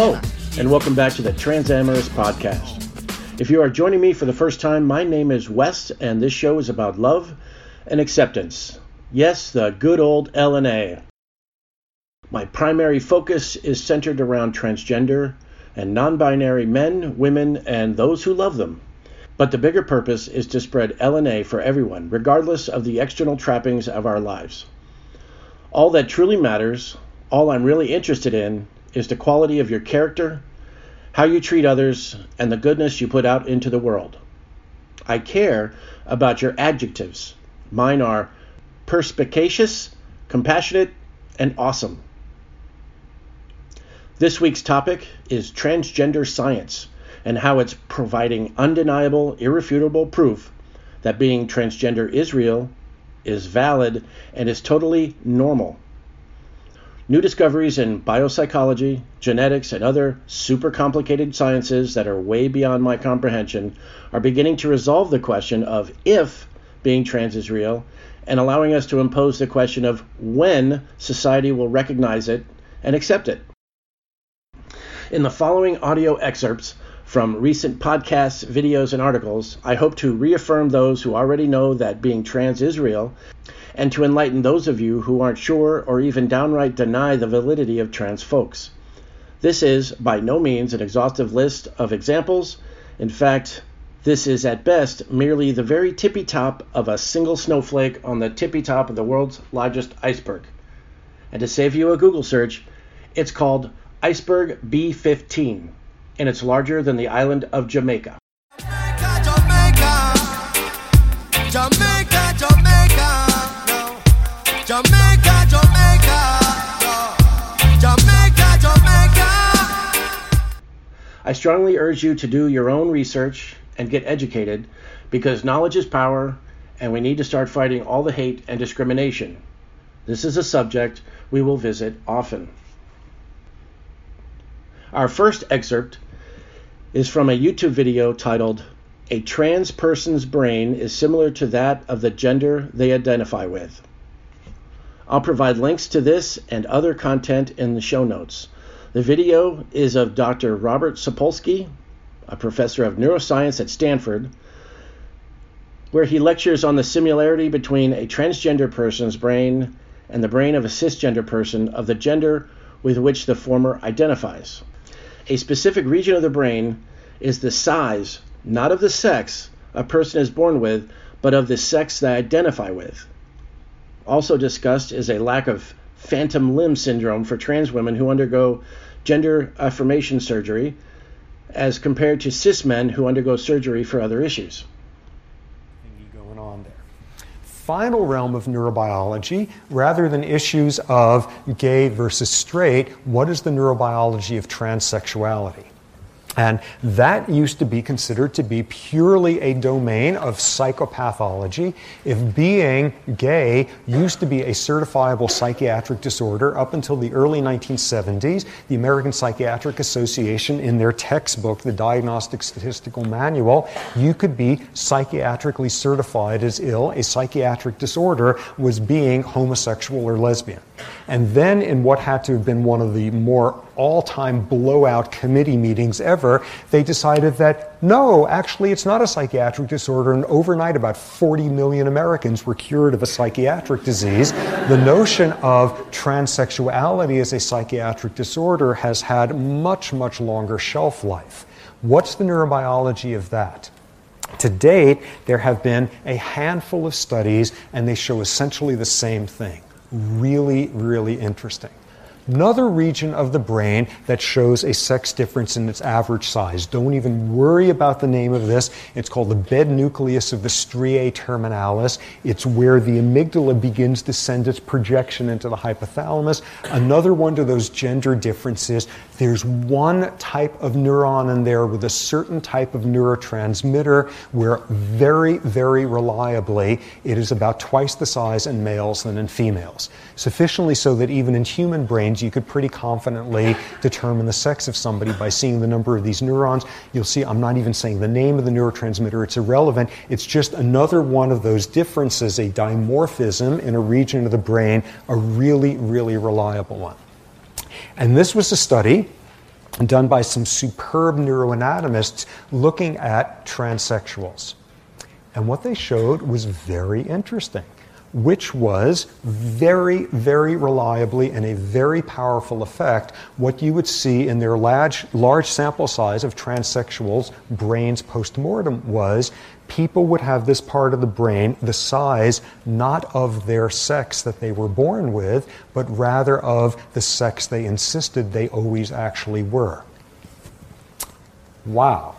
Hello, and welcome back to the Transamorous Podcast. If you are joining me for the first time, my name is Wes, and this show is about love and acceptance. Yes, the good old LNA. My primary focus is centered around transgender and non binary men, women, and those who love them. But the bigger purpose is to spread LNA for everyone, regardless of the external trappings of our lives. All that truly matters, all I'm really interested in, is the quality of your character, how you treat others, and the goodness you put out into the world. I care about your adjectives. Mine are perspicacious, compassionate, and awesome. This week's topic is transgender science and how it's providing undeniable, irrefutable proof that being transgender is real, is valid, and is totally normal. New discoveries in biopsychology, genetics, and other super complicated sciences that are way beyond my comprehension are beginning to resolve the question of if being trans is real and allowing us to impose the question of when society will recognize it and accept it. In the following audio excerpts from recent podcasts, videos, and articles, I hope to reaffirm those who already know that being trans is real and to enlighten those of you who aren't sure or even downright deny the validity of trans folks. This is by no means an exhaustive list of examples. In fact, this is at best merely the very tippy top of a single snowflake on the tippy top of the world's largest iceberg. And to save you a Google search, it's called Iceberg B15, and it's larger than the island of Jamaica. I strongly urge you to do your own research and get educated because knowledge is power and we need to start fighting all the hate and discrimination. This is a subject we will visit often. Our first excerpt is from a YouTube video titled A Trans Person's Brain is Similar to That of the Gender They Identify with. I'll provide links to this and other content in the show notes. The video is of Dr. Robert Sapolsky, a professor of neuroscience at Stanford, where he lectures on the similarity between a transgender person's brain and the brain of a cisgender person of the gender with which the former identifies. A specific region of the brain is the size, not of the sex a person is born with, but of the sex they identify with. Also discussed is a lack of phantom limb syndrome for trans women who undergo gender affirmation surgery as compared to cis men who undergo surgery for other issues. going on there. Final realm of neurobiology, rather than issues of gay versus straight, what is the neurobiology of transsexuality? And that used to be considered to be purely a domain of psychopathology. If being gay used to be a certifiable psychiatric disorder up until the early 1970s, the American Psychiatric Association, in their textbook, the Diagnostic Statistical Manual, you could be psychiatrically certified as ill. A psychiatric disorder was being homosexual or lesbian. And then, in what had to have been one of the more all time blowout committee meetings ever, they decided that no, actually, it's not a psychiatric disorder. And overnight, about 40 million Americans were cured of a psychiatric disease. The notion of transsexuality as a psychiatric disorder has had much, much longer shelf life. What's the neurobiology of that? To date, there have been a handful of studies, and they show essentially the same thing. Really, really interesting. Another region of the brain that shows a sex difference in its average size. Don't even worry about the name of this. It's called the bed nucleus of the stria terminalis. It's where the amygdala begins to send its projection into the hypothalamus. Another one to those gender differences. There's one type of neuron in there with a certain type of neurotransmitter where very, very reliably it is about twice the size in males than in females. Sufficiently so that even in human brains, you could pretty confidently determine the sex of somebody by seeing the number of these neurons. You'll see I'm not even saying the name of the neurotransmitter, it's irrelevant. It's just another one of those differences, a dimorphism in a region of the brain, a really, really reliable one. And this was a study done by some superb neuroanatomists looking at transsexuals. And what they showed was very interesting, which was very, very reliably and a very powerful effect what you would see in their large, large sample size of transsexuals' brains post-mortem was people would have this part of the brain the size not of their sex that they were born with, but rather of the sex they insisted they always actually were. Wow.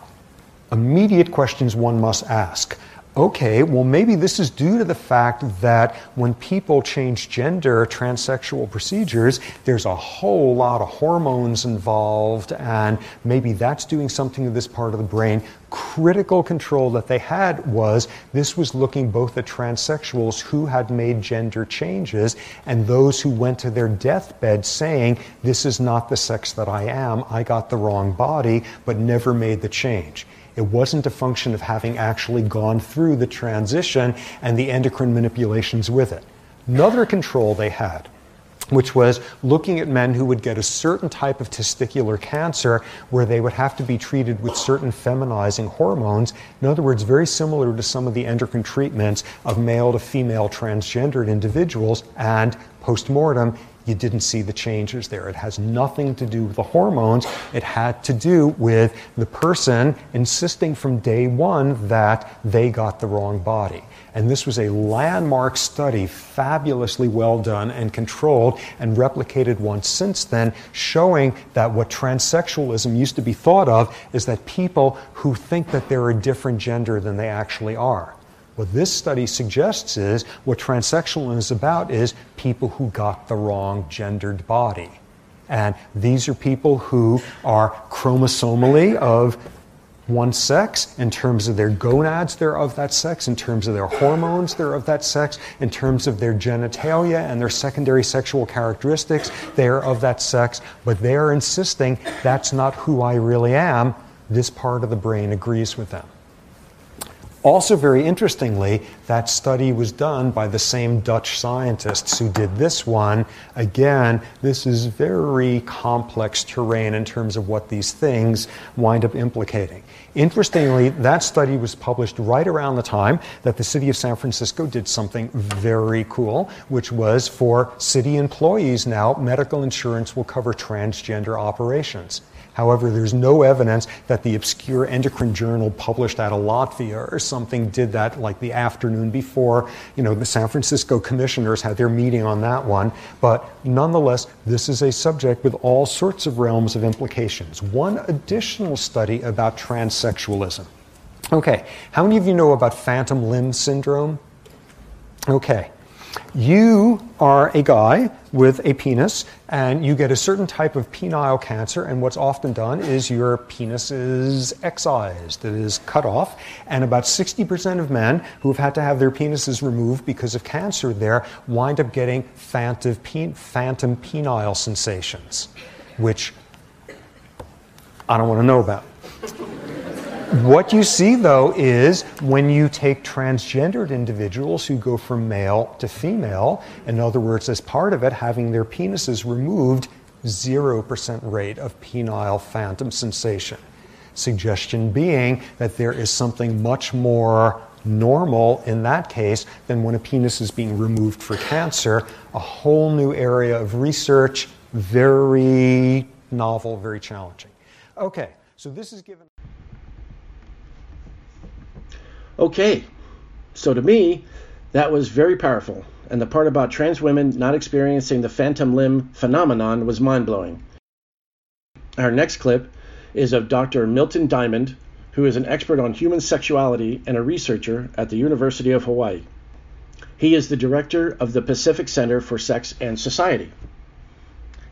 Immediate questions one must ask. Okay, well, maybe this is due to the fact that when people change gender, transsexual procedures, there's a whole lot of hormones involved, and maybe that's doing something to this part of the brain. Critical control that they had was this was looking both at transsexuals who had made gender changes and those who went to their deathbed saying, This is not the sex that I am, I got the wrong body, but never made the change. It wasn't a function of having actually gone through the transition and the endocrine manipulations with it. Another control they had, which was looking at men who would get a certain type of testicular cancer where they would have to be treated with certain feminizing hormones. In other words, very similar to some of the endocrine treatments of male to female transgendered individuals, and post mortem, you didn't see the changes there. It has nothing to do with the hormones. It had to do with the person insisting from day one that they got the wrong body. And this was a landmark study, fabulously well done and controlled, and replicated once since then, showing that what transsexualism used to be thought of is that people who think that they're a different gender than they actually are. What this study suggests is what transsexualism is about is people who got the wrong gendered body. And these are people who are chromosomally of one sex, in terms of their gonads, they're of that sex, in terms of their hormones, they're of that sex, in terms of their genitalia and their secondary sexual characteristics, they're of that sex, but they're insisting that's not who I really am. This part of the brain agrees with them. Also, very interestingly, that study was done by the same Dutch scientists who did this one. Again, this is very complex terrain in terms of what these things wind up implicating. Interestingly, that study was published right around the time that the city of San Francisco did something very cool, which was for city employees now, medical insurance will cover transgender operations. However, there's no evidence that the obscure endocrine journal published out of Latvia or something did that like the afternoon before. You know, the San Francisco commissioners had their meeting on that one. But nonetheless, this is a subject with all sorts of realms of implications. One additional study about transsexualism. Okay, how many of you know about phantom limb syndrome? Okay. You are a guy with a penis, and you get a certain type of penile cancer, and what's often done is your penis is excised, it is cut off, and about 60% of men who've had to have their penises removed because of cancer there wind up getting phantom penile sensations, which I don't want to know about. What you see, though, is when you take transgendered individuals who go from male to female, in other words, as part of it, having their penises removed, 0% rate of penile phantom sensation. Suggestion being that there is something much more normal in that case than when a penis is being removed for cancer. A whole new area of research, very novel, very challenging. Okay, so this is given. Okay, so to me, that was very powerful. and the part about trans women not experiencing the phantom limb phenomenon was mind blowing. Our next clip is of Dr. Milton Diamond, who is an expert on human sexuality and a researcher at the University of Hawaii. He is the director of the Pacific Center for Sex and Society.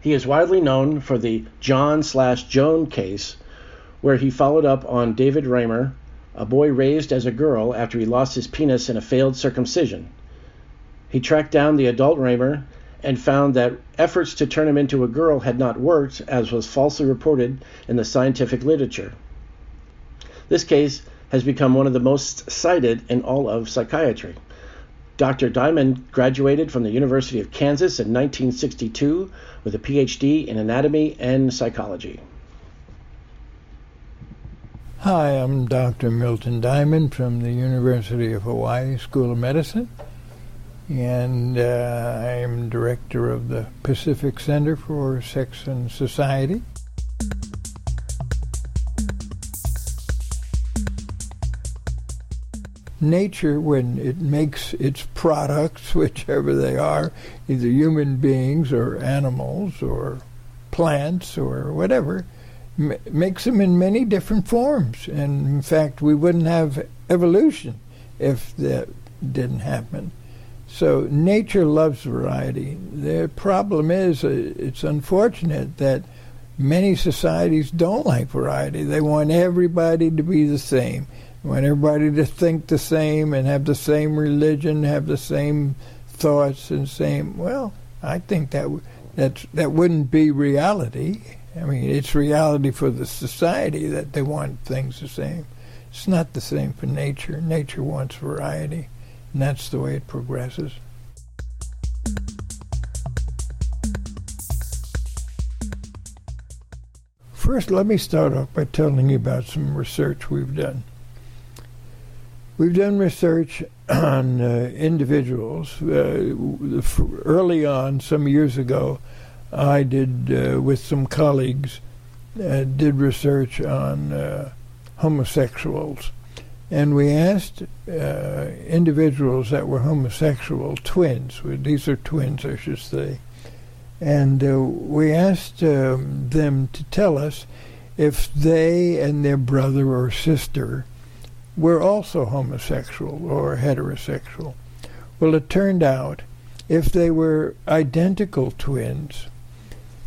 He is widely known for the John slash Joan case, where he followed up on David Reimer, a boy raised as a girl after he lost his penis in a failed circumcision. He tracked down the adult Reimer and found that efforts to turn him into a girl had not worked, as was falsely reported in the scientific literature. This case has become one of the most cited in all of psychiatry. Dr. Diamond graduated from the University of Kansas in 1962 with a PhD in anatomy and psychology. Hi, I'm Dr. Milton Diamond from the University of Hawaii School of Medicine, and uh, I'm director of the Pacific Center for Sex and Society. Nature, when it makes its products, whichever they are, either human beings or animals or plants or whatever, makes them in many different forms. And in fact, we wouldn't have evolution if that didn't happen. So nature loves variety. The problem is, uh, it's unfortunate that many societies don't like variety. They want everybody to be the same. They want everybody to think the same and have the same religion, have the same thoughts and same. Well, I think that w- that that wouldn't be reality. I mean, it's reality for the society that they want things the same. It's not the same for nature. Nature wants variety, and that's the way it progresses. First, let me start off by telling you about some research we've done. We've done research on uh, individuals. Uh, early on, some years ago, I did, uh, with some colleagues, uh, did research on uh, homosexuals. And we asked individuals that were homosexual, twins, these are twins, I should say, and we asked um, them to tell us if they and their brother or sister were also homosexual or heterosexual. Well, it turned out if they were identical twins,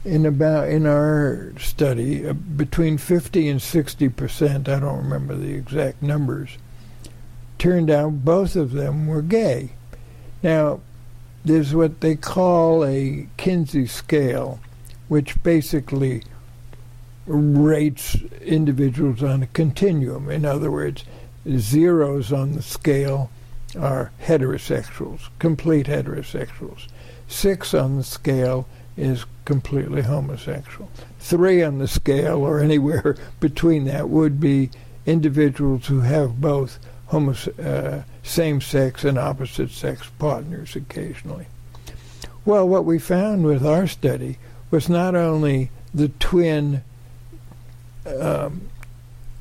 in about in our study, uh, between 50 and 60 percent, I don't remember the exact numbers, turned out both of them were gay. Now, there's what they call a Kinsey scale, which basically rates individuals on a continuum. In other words, zeros on the scale are heterosexuals, complete heterosexuals. Six on the scale is completely homosexual. Three on the scale, or anywhere between that, would be individuals who have both uh, same-sex and opposite-sex partners occasionally. Well, what we found with our study was not only the twin um,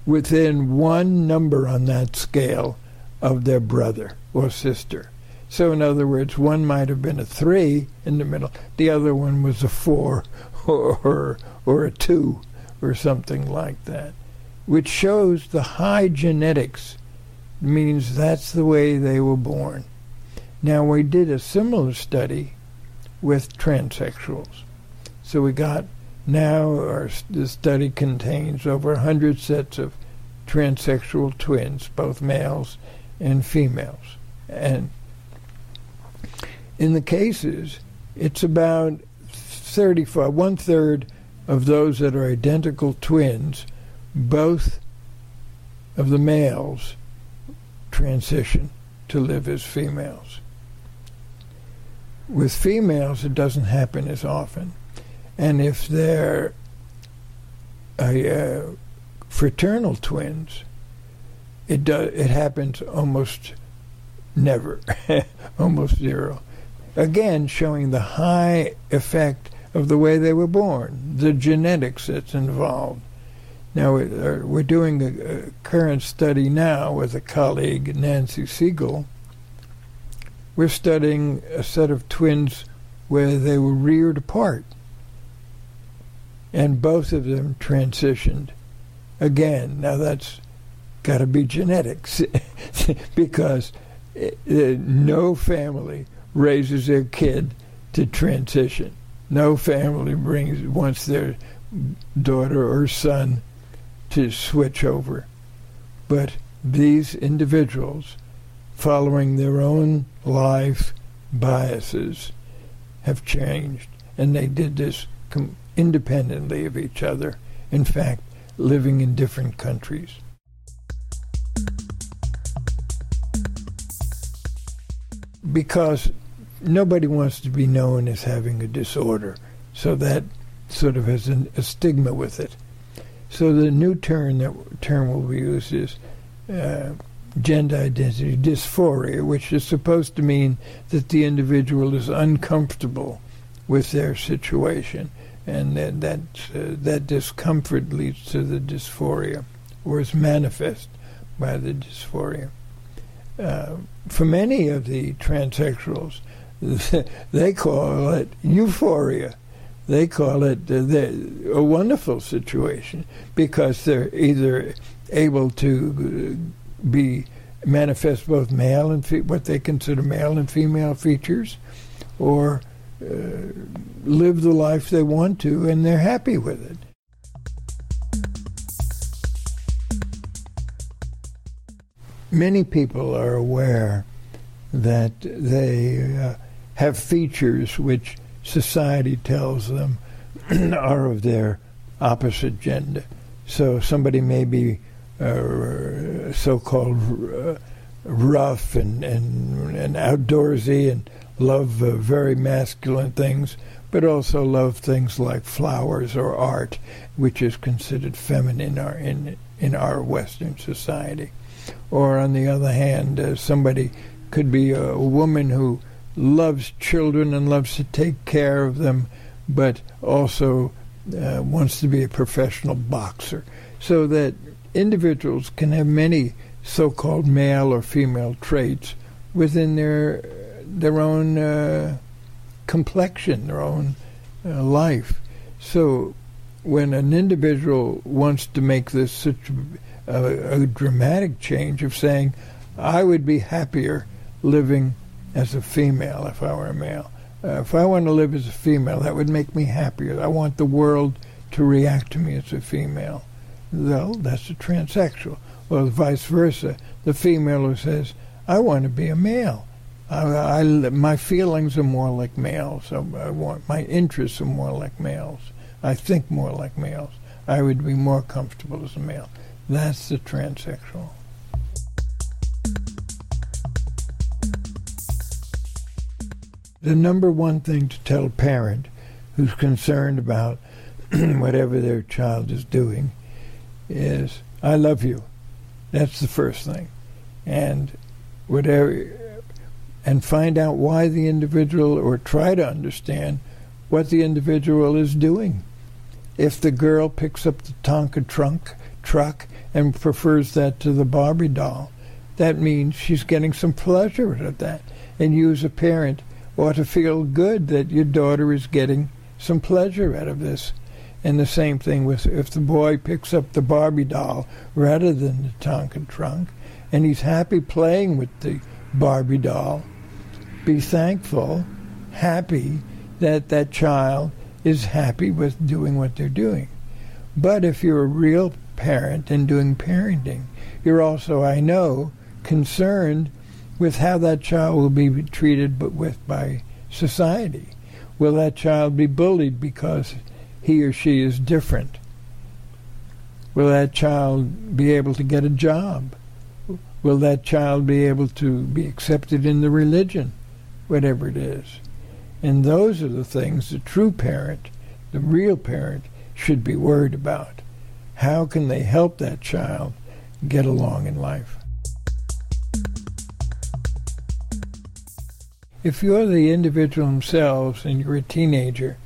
within one number on that scale of their brother or sister. So, in other words, one might have been a three in the middle, the other one was a four or, or a two or something like that, which shows the high genetics means that's the way they were born. Now, we did a similar study with transsexuals. So we got now our the study contains over 100 sets of transsexual twins, both males and females. And in the cases, it's about 35, one third of those that are identical twins, both of the males transition to live as females. With females, it doesn't happen as often. And if they're uh, fraternal twins, it does. It happens almost never, almost zero. Again, showing the high effect of the way they were born, the genetics that's involved. Now we're, we're doing a, current study now with a colleague, Nancy Segal, we're studying a set of twins where they were reared apart. And both of them transitioned. Again, now that's got to be genetics because uh, no family raises their kid to transition. No family brings wants their daughter or son to switch over. But these individuals, following their own life biases, have changed. And they did this com- independently of each other. In fact, living in different countries. Because nobody wants to be known as having a disorder. So that sort of has an, a stigma with it. So the new term that term will be used is uh, gender identity dysphoria, which is supposed to mean that the individual is uncomfortable with their situation, and that that, uh, that discomfort leads to the dysphoria, or is manifest by the dysphoria. Uh, for many of the transsexuals, they call it euphoria. They call it uh, a wonderful situation because they're either able to uh, be manifest both male and fe- what they consider male and female features, or uh, live the life they want to and they're happy with it. Many people are aware that they uh, have features which society tells them are of their opposite gender. So somebody may be uh, so-called uh, rough and, and, and outdoorsy and love uh, very masculine things, but also love things like flowers or art, which is considered feminine in our, in, in our Western society. Or on the other hand, uh, somebody could be a woman who loves children and loves to take care of them, but also uh, wants to be a professional boxer. So that individuals can have many so-called male or female traits within their their own uh, complexion, their own uh, life. So when an individual wants to make this such a, a dramatic change of saying, I would be happier living as a female if I were a male. Uh, if I want to live as a female, that would make me happier. I want the world to react to me as a female. Well, that's a transsexual. Or vice versa, the female who says, I want to be a male. I, I, my feelings are more like males. I want my interests are more like males. I think more like males. I would be more comfortable as a male. That's the transsexual. The number one thing to tell a parent who's concerned about whatever their child is doing is, I love you. That's the first thing. And whatever and find out why the individual or try to understand what the individual is doing. If the girl picks up the Tonka trunk truck and prefers that to the Barbie doll, that means she's getting some pleasure out of that. And you as a parent ought to feel good that your daughter is getting some pleasure out of this. And the same thing with if the boy picks up the Barbie doll rather than the Tonka trunk, and he's happy playing with the Barbie doll, be thankful, happy that that child is happy with doing what they're doing. But if you're a real parent and doing parenting, you're also, I know, concerned with how that child will be treated but with by society. Will that child be bullied because he or she is different? Will that child be able to get a job? Will that child be able to be accepted in the religion, whatever it is? And those are the things the true parent, the real parent, should be worried about. How can they help that child get along in life? If you're the individual themselves and you're a teenager,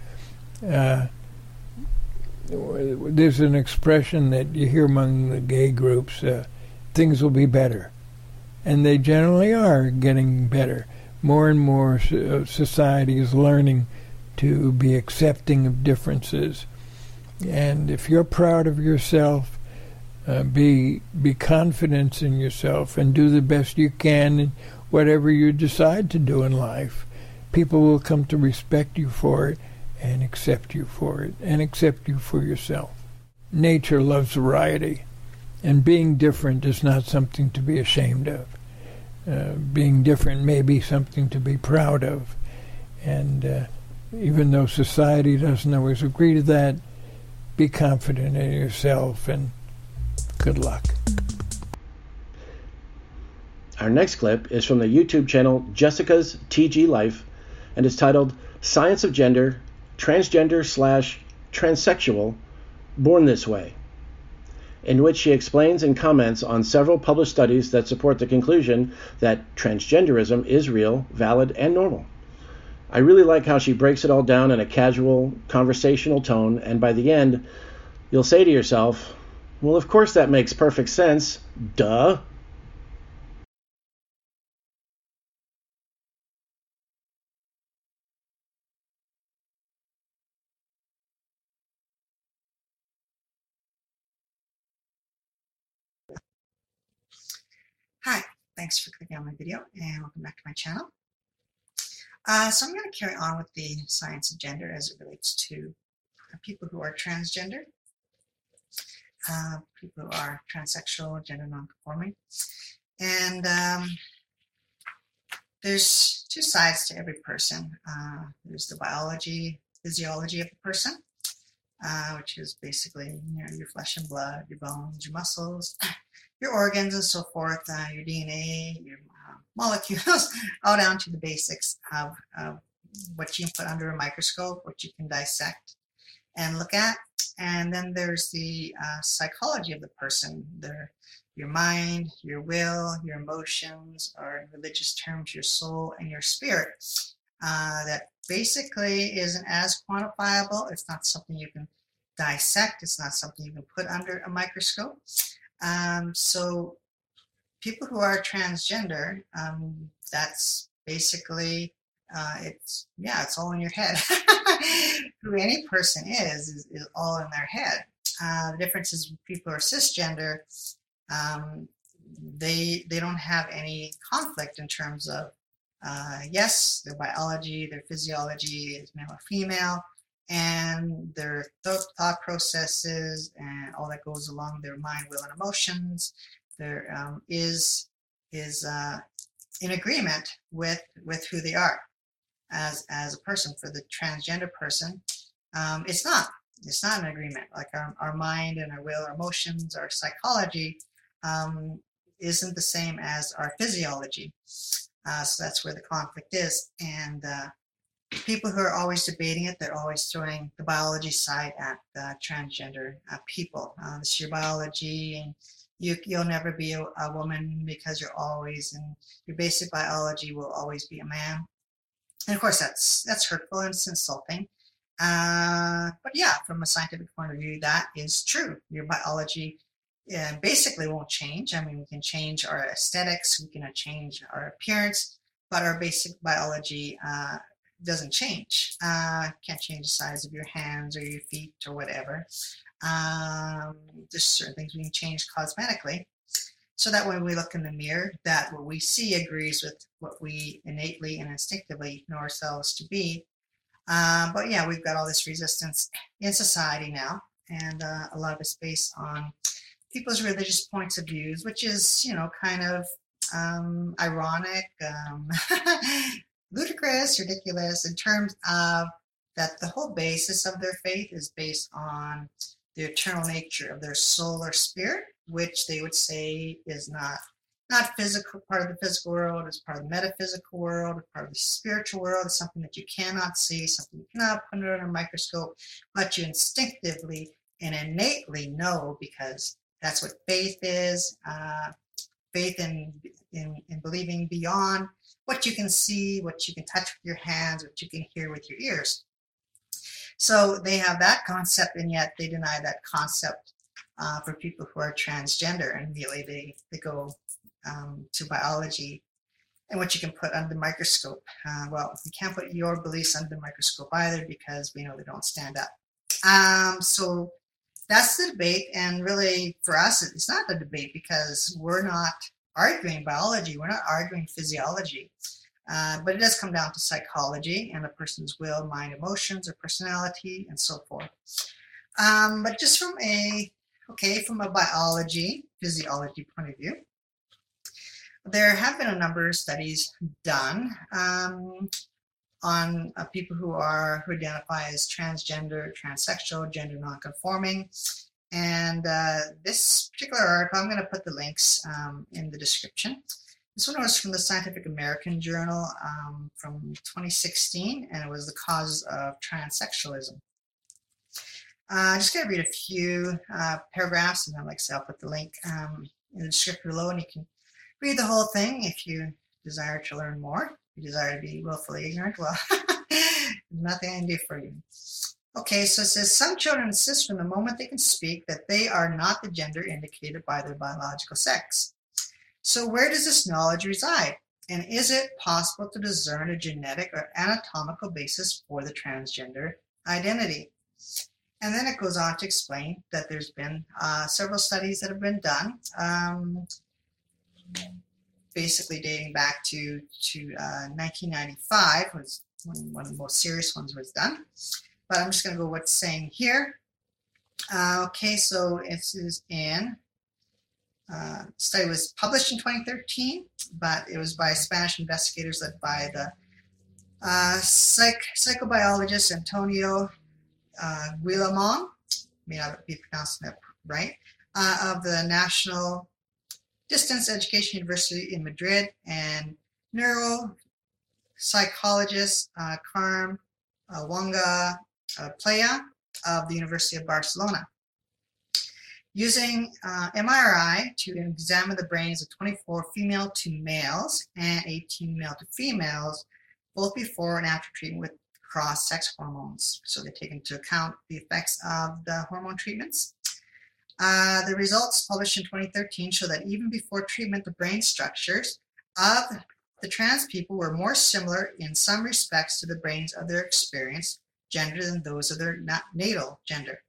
uh, there's an expression that you hear among the gay groups uh, things will be better. And they generally are getting better. more and more society is learning to be accepting of differences. And if you're proud of yourself, uh, be be confident in yourself and do the best you can whatever you decide to do in life. People will come to respect you for it and accept you for it and accept you for yourself. Nature loves variety, and being different is not something to be ashamed of. Uh, being different may be something to be proud of. And uh, even though society doesn't always agree to that, be confident in yourself and good luck. Our next clip is from the YouTube channel Jessica's TG Life and is titled Science of Gender, Transgender slash Transsexual, Born This Way, in which she explains and comments on several published studies that support the conclusion that transgenderism is real, valid, and normal. I really like how she breaks it all down in a casual, conversational tone, and by the end, you'll say to yourself, well, of course that makes perfect sense. Duh. Hi, thanks for clicking on my video and welcome back to my channel. Uh, so I'm going to carry on with the science of gender as it relates to uh, people who are transgender, uh, people who are transsexual, gender nonconforming. And um, there's two sides to every person. Uh, there's the biology, physiology of the person, uh, which is basically you know, your flesh and blood, your bones, your muscles, your organs and so forth, uh, your DNA, your uh, molecules, all down to the basics of, of what you can put under a microscope, what you can dissect and look at. And then there's the uh, psychology of the person, their, your mind, your will, your emotions, or in religious terms, your soul and your spirit. Uh, that basically isn't as quantifiable. It's not something you can dissect. It's not something you can put under a microscope. Um, so people who are transgender, um, that's basically uh, it's yeah, it's all in your head. who any person is, is, is all in their head. Uh, the difference is people who are cisgender, um, they they don't have any conflict in terms of uh, yes, their biology, their physiology is male or female, and their th- thought processes and all that goes along their mind, will, and emotions, there um, is is uh, in agreement with with who they are as as a person. For the transgender person, um, it's not. It's not an agreement. Like our, our mind and our will, our emotions, our psychology um, isn't the same as our physiology. Uh, so that's where the conflict is. And uh, people who are always debating it, they're always throwing the biology side at the transgender uh, people. Uh, is your biology, and you, you'll never be a, a, woman because you're always, and your basic biology will always be a man. And of course, that's that's hurtful and it's insulting. Uh, but yeah, from a scientific point of view, that is true. Your biology uh, basically won't change. I mean, we can change our aesthetics, we can change our appearance, but our basic biology uh, doesn't change. Uh, can't change the size of your hands or your feet or whatever. Um, there's certain things we can change cosmetically. So that when we look in the mirror, that what we see agrees with what we innately and instinctively know ourselves to be. Uh, but yeah, we've got all this resistance in society now, and uh, a lot of it's based on people's religious points of views, which is, you know, kind of um, ironic, um, ludicrous, ridiculous in terms of that the whole basis of their faith is based on the eternal nature of their soul or spirit, which they would say is not not physical part of the physical world, it's part of the metaphysical world, it's part of the spiritual world, it's something that you cannot see, something you cannot put under a microscope, but you instinctively and innately know because that's what faith is. Uh, faith in, in in believing beyond what you can see, what you can touch with your hands, what you can hear with your ears. So they have that concept, and yet they deny that concept uh, for people who are transgender, and immediately they, they go um, to biology and what you can put under the microscope. Uh, well, you can't put your beliefs under the microscope either because we know they don't stand up. Um, so that's the debate, and really for us, it's not a debate because we're not arguing biology, we're not arguing physiology. Uh, but it does come down to psychology and a person's will, mind, emotions, or personality, and so forth. Um, but just from a okay, from a biology, physiology point of view, there have been a number of studies done um, on uh, people who are who identify as transgender, transsexual, gender nonconforming. And uh, this particular article, I'm going to put the links um, in the description. This one was from the Scientific American Journal um, from 2016, and it was the cause of transsexualism. Uh, I'm just going to read a few uh, paragraphs, and then, like I said, I'll put the link um, in the description below, and you can read the whole thing if you desire to learn more. If you desire to be willfully ignorant, well, nothing I can do for you. Okay, so it says some children insist from the moment they can speak that they are not the gender indicated by their biological sex. So, where does this knowledge reside? And is it possible to discern a genetic or anatomical basis for the transgender identity? And then it goes on to explain that there's been uh, several studies that have been done, um, basically dating back to, to uh, 1995 was when one of the most serious ones was done. But I'm just going to go what's saying here. Uh, okay, so it is in uh, study was published in 2013, but it was by Spanish investigators led by the uh, psych- psychobiologist Antonio uh, Guillamon, may not be pronouncing that right, uh, of the National Distance Education University in Madrid, and neuropsychologist uh, Carme uh, Wanga Playa of the University of Barcelona using uh, MRI to examine the brains of 24 female to males and 18 male to females, both before and after treatment with cross sex hormones. So they take into account the effects of the hormone treatments. Uh, the results published in 2013 show that even before treatment, the brain structures of the trans people were more similar in some respects to the brains of their experienced gender than those of their natal gender.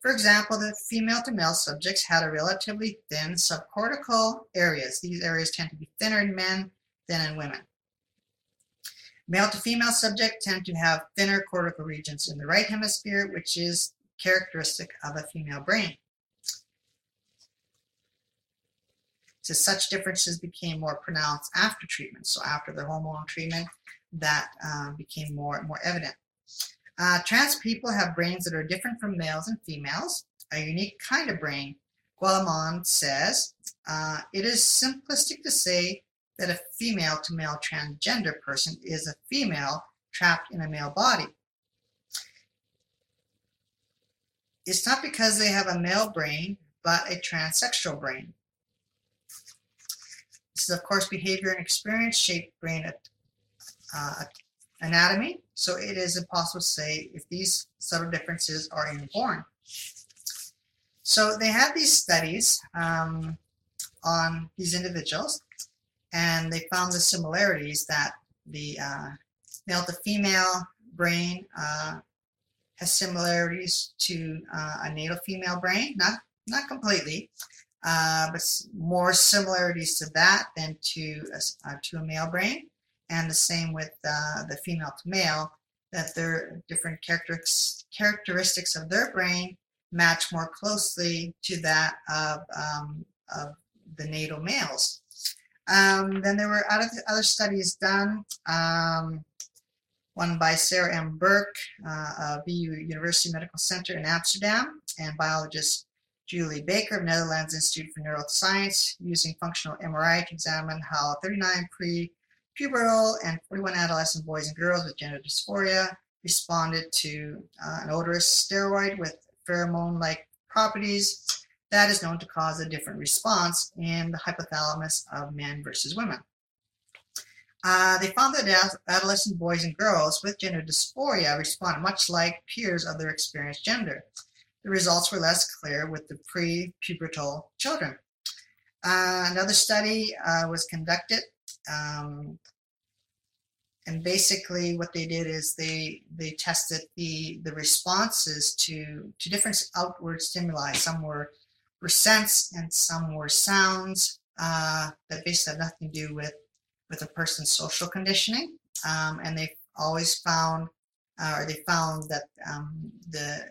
For example, the female to male subjects had a relatively thin subcortical areas. These areas tend to be thinner in men than in women. Male to female subjects tend to have thinner cortical regions in the right hemisphere, which is characteristic of a female brain. So such differences became more pronounced after treatment. So after the hormone treatment, that uh, became more more evident. Uh, trans people have brains that are different from males and females, a unique kind of brain. Guillamon says, uh, it is simplistic to say that a female to male transgender person is a female trapped in a male body. It's not because they have a male brain, but a transsexual brain. This is, of course, behavior and experience shaped brain uh, anatomy, so it is impossible to say if these subtle differences are inborn. So they had these studies um, on these individuals, and they found the similarities that the uh, male to female brain uh, has similarities to uh, a natal female brain, not not completely, uh, but more similarities to that than to a, uh, to a male brain and the same with uh, the female to male, that their different characteristics characteristics of their brain match more closely to that of, um, of the natal males. Um, then there were other, other studies done, um, one by Sarah M. Burke uh, of VU University Medical Center in Amsterdam, and biologist Julie Bakker of Netherlands Institute for Neuroscience using functional MRI to examine how 39 pre pubertal and 41 adolescent boys and girls with gender dysphoria responded to uh, an odorous steroid with pheromone-like properties that is known to cause a different response in the hypothalamus of men versus women. Uh, they found that adolescent boys and girls with gender dysphoria responded much like peers of their experienced gender. The results were less clear with the pre-pubertal children. Uh, another study uh, was conducted Um, and basically, what they did is they they tested the the responses to to different outward stimuli. Some were were scents and some were sounds uh, that basically had nothing to do with with a person's social conditioning. Um, and they always found, uh, or they found that um, the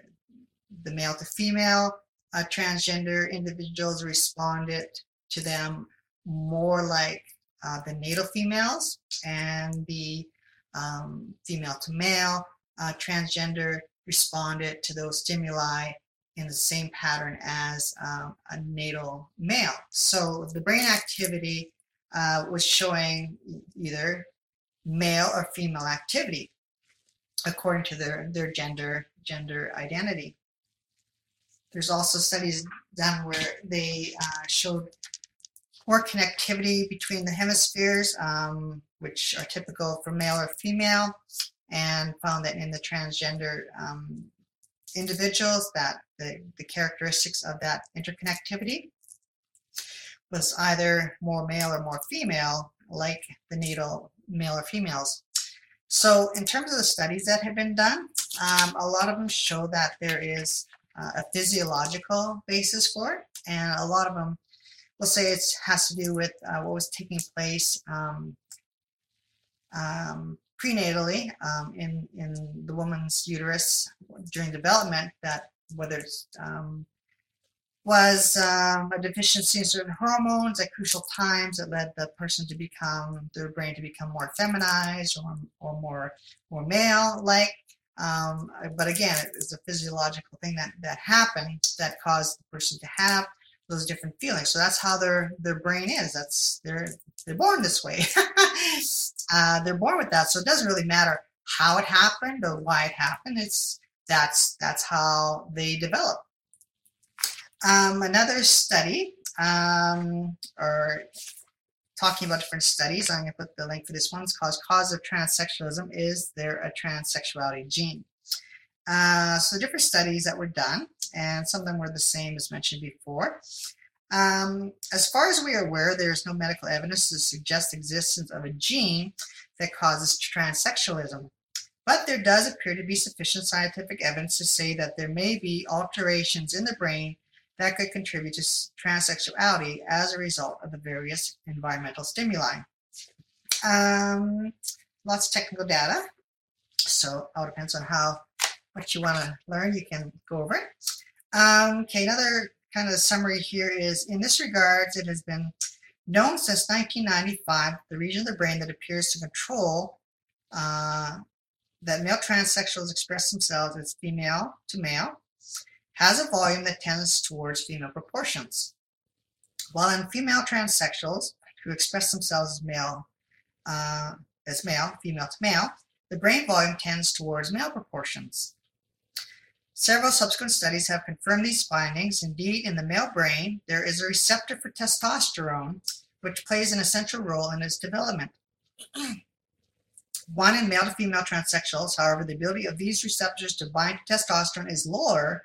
the male to female uh, transgender individuals responded to them more like uh, the natal females, and the um, female to male uh, transgender responded to those stimuli in the same pattern as um, a natal male. So the brain activity uh, was showing either male or female activity according to their, their gender gender identity. There's also studies done where they uh, showed more connectivity between the hemispheres, um, which are typical for male or female, and found that in the transgender um, individuals that the, the characteristics of that interconnectivity was either more male or more female, like the natal male or females. So, in terms of the studies that have been done, um, a lot of them show that there is uh, a physiological basis for it, and a lot of them will say it has to do with uh, what was taking place um, um, prenatally um, in in the woman's uterus during development. That whether it's um, was um, a deficiency in certain hormones at crucial times that led the person to become their brain to become more feminized or, or more more male like um, but again it was a physiological thing that that happened that caused the person to have those different feelings so that's how their their brain is that's they're they're born this way uh, they're born with that so it doesn't really matter how it happened or why it happened it's that's that's how they develop um, another study, um, or talking about different studies, I'm going to put the link for this one. It's called Cause of Transsexualism. Is there a transsexuality gene? Uh, so different studies that were done, and some of them were the same as mentioned before. Um, as far as we are aware, there is no medical evidence to suggest existence of a gene that causes transsexualism. But there does appear to be sufficient scientific evidence to say that there may be alterations in the brain that could contribute to transsexuality as a result of the various environmental stimuli. Um, lots of technical data, so it all depends on how what you want to learn. You can go over it. Um, okay, another kind of summary here is in this regard, it has been known since 1995 the region of the brain that appears to control uh, that male transsexuals express themselves as female to male has a volume that tends towards female proportions. While in female transsexuals who express themselves as male, uh, as male, female to male, the brain volume tends towards male proportions. Several subsequent studies have confirmed these findings. Indeed, in the male brain, there is a receptor for testosterone, which plays an essential role in its development. One in male to female transsexuals, however, the ability of these receptors to bind to testosterone is lower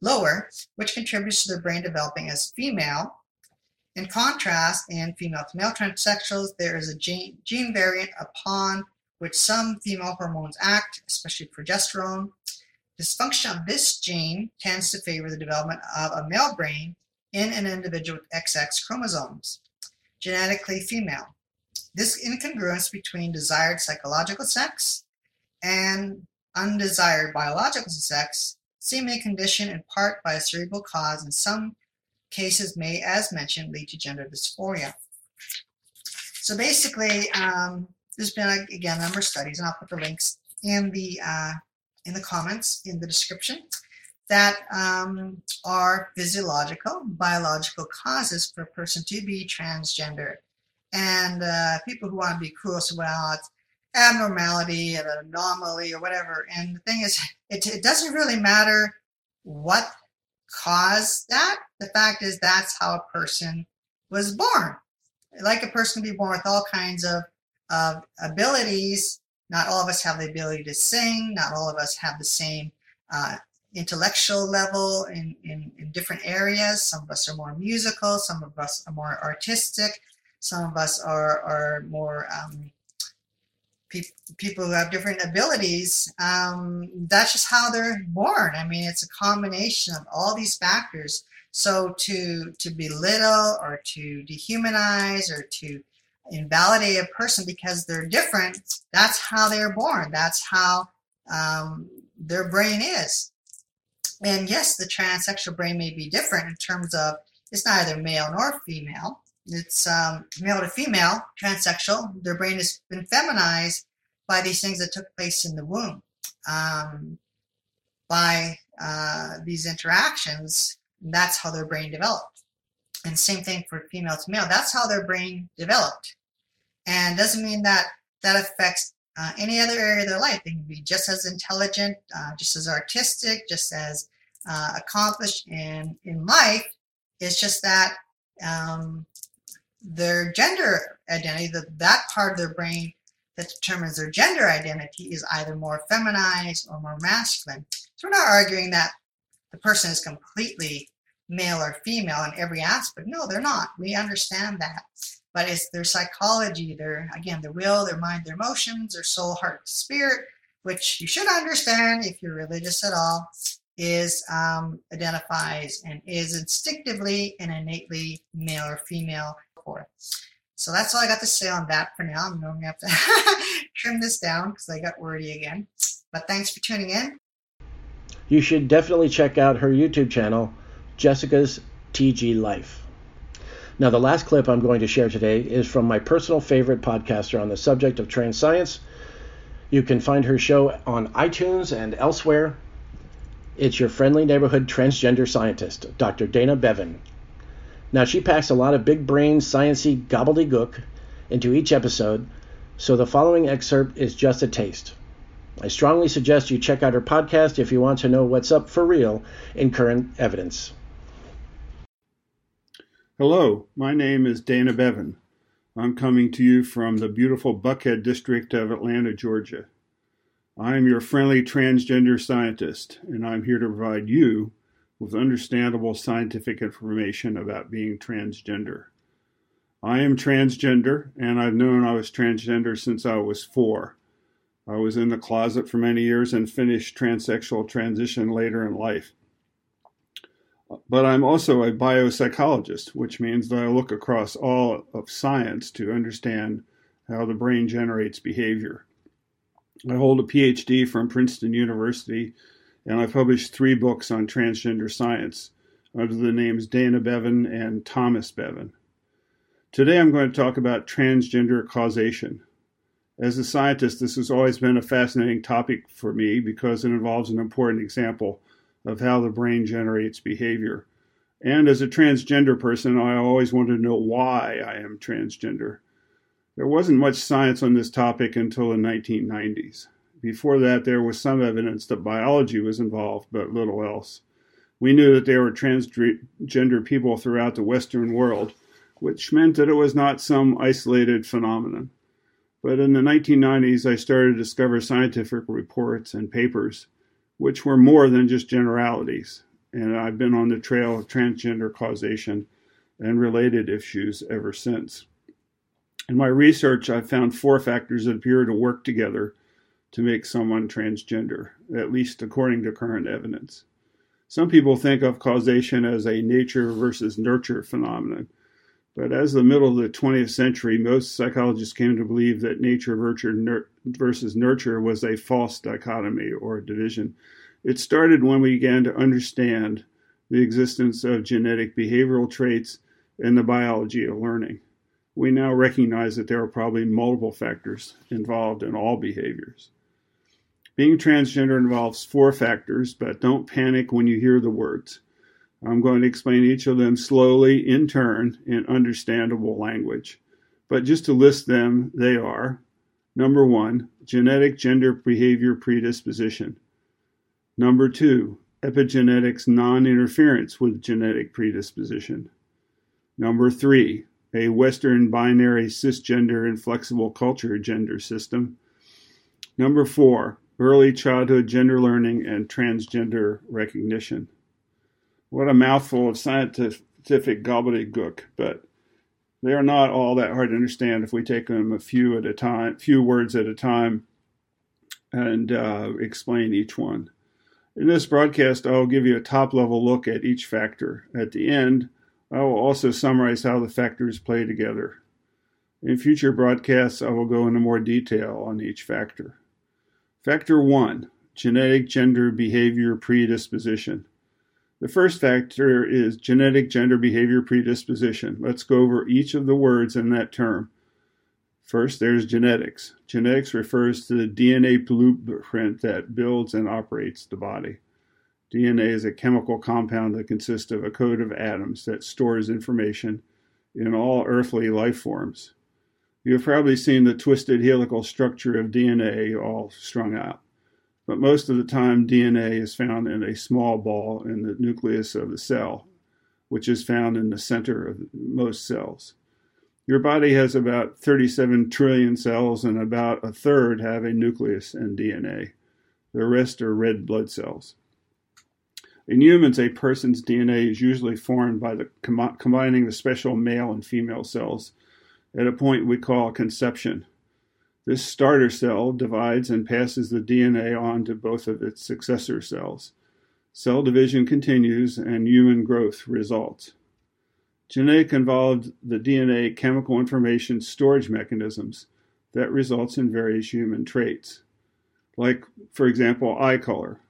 lower, which contributes to their brain developing as female. In contrast, in female to male transsexuals, there is a gene, gene variant upon which some female hormones act, especially progesterone. Dysfunction of this gene tends to favor the development of a male brain in an individual with XX chromosomes, genetically female. This incongruence between desired psychological sex and undesired biological sex seemingly conditioned in part by a cerebral cause, in some cases may, as mentioned, lead to gender dysphoria. So basically, um, there's been again a number of studies, and I'll put the links in the uh, in the comments in the description that um, are physiological, biological causes for a person to be transgender. And uh, people who want to be cool say, well, it's abnormality, an anomaly, or whatever. And the thing is, it, it doesn't really matter what caused that. The fact is, that's how a person was born. Like a person can be born with all kinds of, of abilities. Not all of us have the ability to sing. Not all of us have the same uh, intellectual level in, in, in different areas. Some of us are more musical. Some of us are more artistic. Some of us are are more um, pe- people who have different abilities. Um, that's just how they're born. I mean, it's a combination of all these factors. So to to belittle or to dehumanize or to invalidate a person because they're different, that's how they're born. That's how um, their brain is. And yes, the transsexual brain may be different in terms of it's neither male nor female. It's um, male to female, transsexual. Their brain has been feminized by these things that took place in the womb. Um, by uh, these interactions, that's how their brain developed. And same thing for female to male. That's how their brain developed. And doesn't mean that that affects uh, any other area of their life. They can be just as intelligent, uh, just as artistic, just as uh, accomplished in, in life. It's just that um, their gender identity, the, that part of their brain that determines their gender identity, is either more feminized or more masculine. So we're not arguing that the person is completely male or female in every aspect. No, they're not. We understand that. But it's their psychology, their, again, their will, their mind, their emotions, their soul, heart, spirit, which you should understand if you're religious at all, is um, identifies and is instinctively and innately male or female. Core. So that's all I got to say on that for now. I'm going to have to trim this down because I got wordy again. But thanks for tuning in. You should definitely check out her YouTube channel, Jessica's TG Life. Now, the last clip I'm going to share today is from my personal favorite podcaster on the subject of trans science. You can find her show on iTunes and elsewhere. It's your friendly neighborhood transgender scientist, Dr. Dana Bevan. Now, she packs a lot of big brain, sciency gobbledygook into each episode, so the following excerpt is just a taste. I strongly suggest you check out her podcast if you want to know what's up for real in current evidence. Hello, my name is Dana Bevan. I'm coming to you from the beautiful Buckhead district of Atlanta, Georgia. I am your friendly transgender scientist, and I'm here to provide you with understandable scientific information about being transgender. I am transgender, and I've known I was transgender since I was four. I was in the closet for many years and finished transsexual transition later in life. But I'm also a biopsychologist, which means that I look across all of science to understand how the brain generates behavior. I hold a PhD from Princeton University and I published three books on transgender science under the names Dana Bevan and Thomas Bevan. Today I'm going to talk about transgender causation. As a scientist, this has always been a fascinating topic for me because it involves an important example of how the brain generates behavior. And as a transgender person, I always wanted to know why I am transgender. There wasn't much science on this topic until the 1990s. Before that, there was some evidence that biology was involved, but little else. We knew that there were transgender people throughout the Western world, which meant that it was not some isolated phenomenon. But in the 1990s, I started to discover scientific reports and papers which were more than just generalities. And I've been on the trail of transgender causation and related issues ever since. In my research, I've found four factors that appear to work together to make someone transgender, at least according to current evidence. Some people think of causation as a nature versus nurture phenomenon, but as the middle of the 20th century, most psychologists came to believe that nature versus nurture was a false dichotomy or division. It started when we began to understand the existence of genetic behavioral traits and the biology of learning. We now recognize that there are probably multiple factors involved in all behaviors. Being transgender involves four factors, but don't panic when you hear the words. I'm going to explain each of them slowly in turn in understandable language. But just to list them, they are number one, genetic gender behavior predisposition. Number two, epigenetics non interference with genetic predisposition. Number three, a Western binary cisgender inflexible culture gender system. Number four, early childhood gender learning, and transgender recognition. What a mouthful of scientific gobbledygook, but They are not all that hard to understand if we take them a few at a time, few words at a time, and uh, explain each one. In this broadcast, I will give you a top level look at each factor. At the end, I will also summarize how the factors play together. In future broadcasts, I will go into more detail on each factor. Factor 1 Genetic Gender Behavior Predisposition. The first factor is genetic gender behavior predisposition. Let's go over each of the words in that term. First, there's genetics. Genetics refers to the DNA blueprint that builds and operates the body. DNA is a chemical compound that consists of a code of atoms that stores information in all earthly life forms. You've probably seen the twisted helical structure of DNA all strung out, but most of the time DNA is found in a small ball in the nucleus of the cell, which is found in the center of most cells. Your body has about 37 trillion cells, and about a third have a nucleus and DNA. The rest are red blood cells. In humans, a person's DNA is usually formed by the com- combining the special male and female cells at a point we call conception. This starter cell divides and passes the DNA on to both of its successor cells. Cell division continues and human growth results. Genetic involved the DNA chemical information storage mechanisms that results in various human traits. Like, for example, eye color.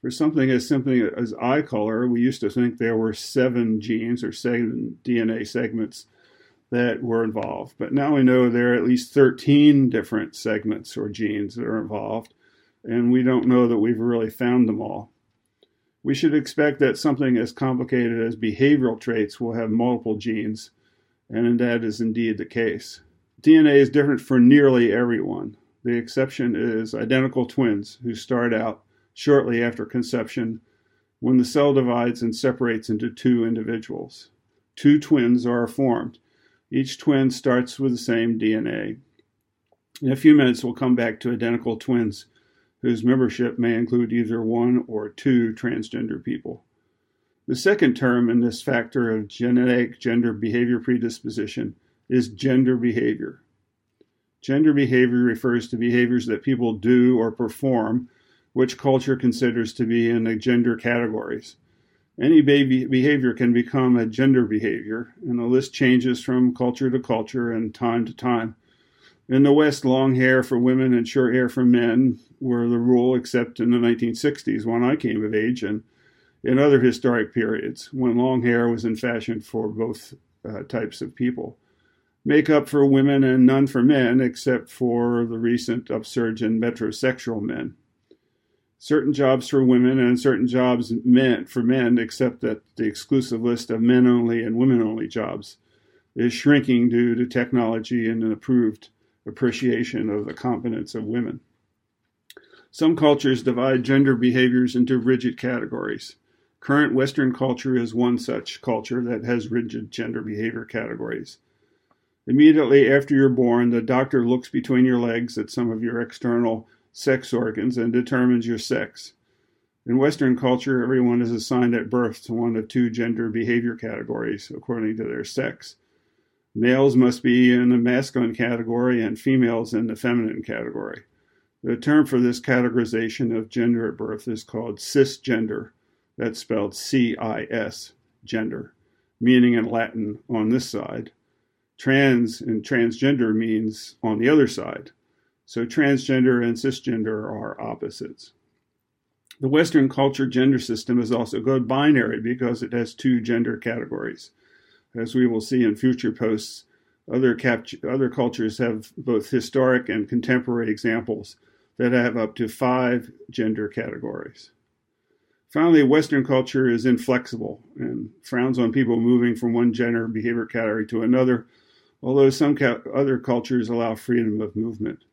For something as simple as eye color, we used to think there were seven genes or seven DNA segments that were involved. But now we know there are at least 13 different segments or genes that are involved, and we don't know that we've really found them all. We should expect that something as complicated as behavioral traits will have multiple genes, and that is indeed the case. DNA is different for nearly everyone. The exception is identical twins who start out shortly after conception when the cell divides and separates into two individuals. Two twins are formed each twin starts with the same DNA. In a few minutes, we'll come back to identical twins, whose membership may include either one or two transgender people. The second term in this factor of genetic gender behavior predisposition is gender behavior. Gender behavior refers to behaviors that people do or perform, which culture considers to be in the gender categories. Any baby behavior can become a gender behavior, and the list changes from culture to culture and time to time. In the West, long hair for women and short hair for men were the rule, except in the 1960s when I came of age and in other historic periods when long hair was in fashion for both uh, types of people. Makeup for women and none for men, except for the recent upsurge in metrosexual men certain jobs for women and certain jobs meant for men, except that the exclusive list of men only and women only jobs is shrinking due to technology and an improved appreciation of the competence of women. Some cultures divide gender behaviors into rigid categories. Current Western culture is one such culture that has rigid gender behavior categories. Immediately after you're born, the doctor looks between your legs at some of your external sex organs and determines your sex. In Western culture, everyone is assigned at birth to one of two gender behavior categories according to their sex. Males must be in the masculine category and females in the feminine category. The term for this categorization of gender at birth is called cisgender. That's spelled C I S, gender, meaning in Latin on this side. Trans and transgender means on the other side. So transgender and cisgender are opposites. The Western culture gender system is also good binary because it has two gender categories. As we will see in future posts, other, other cultures have both historic and contemporary examples that have up to five gender categories. Finally, Western culture is inflexible and frowns on people moving from one gender behavior category to another, although some ca- other cultures allow freedom of movement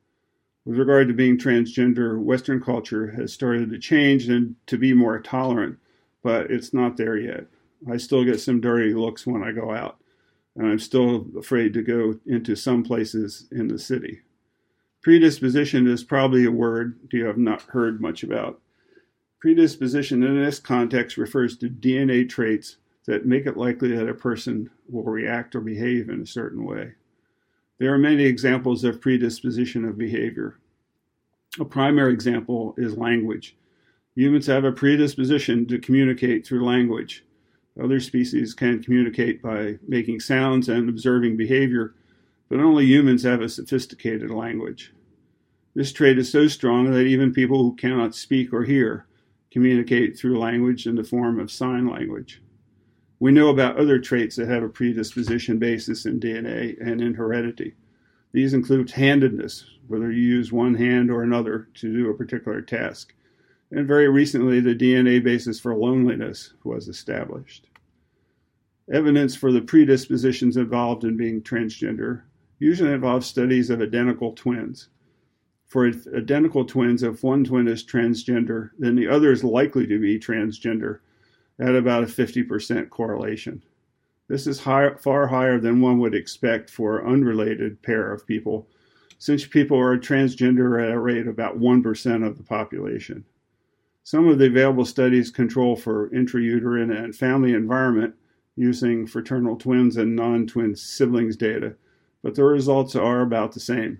with regard to being transgender, Western culture has started to change and to be more tolerant, but it's not there yet. I still get some dirty looks when I go out, and I'm still afraid to go into some places in the city. Predisposition is probably a word you have not heard much about. Predisposition in this context refers to DNA traits that make it likely that a person will react or behave in a certain way. There are many examples of predisposition of behavior. A primary example is language. Humans have a predisposition to communicate through language. Other species can communicate by making sounds and observing behavior, but only humans have a sophisticated language. This trait is so strong that even people who cannot speak or hear communicate through language in the form of sign language. We know about other traits that have a predisposition basis in DNA and in heredity. These include handedness, whether you use one hand or another to do a particular task. And very recently, the DNA basis for loneliness was established. Evidence for the predispositions involved in being transgender usually involves studies of identical twins. For identical twins, if one twin is transgender, then the other is likely to be transgender at about a 50% correlation. This is high, far higher than one would expect for an unrelated pair of people, since people are transgender at a rate of about 1% of the population. Some of the available studies control for intrauterine and family environment using fraternal twins and non twin siblings data, but the results are about the same.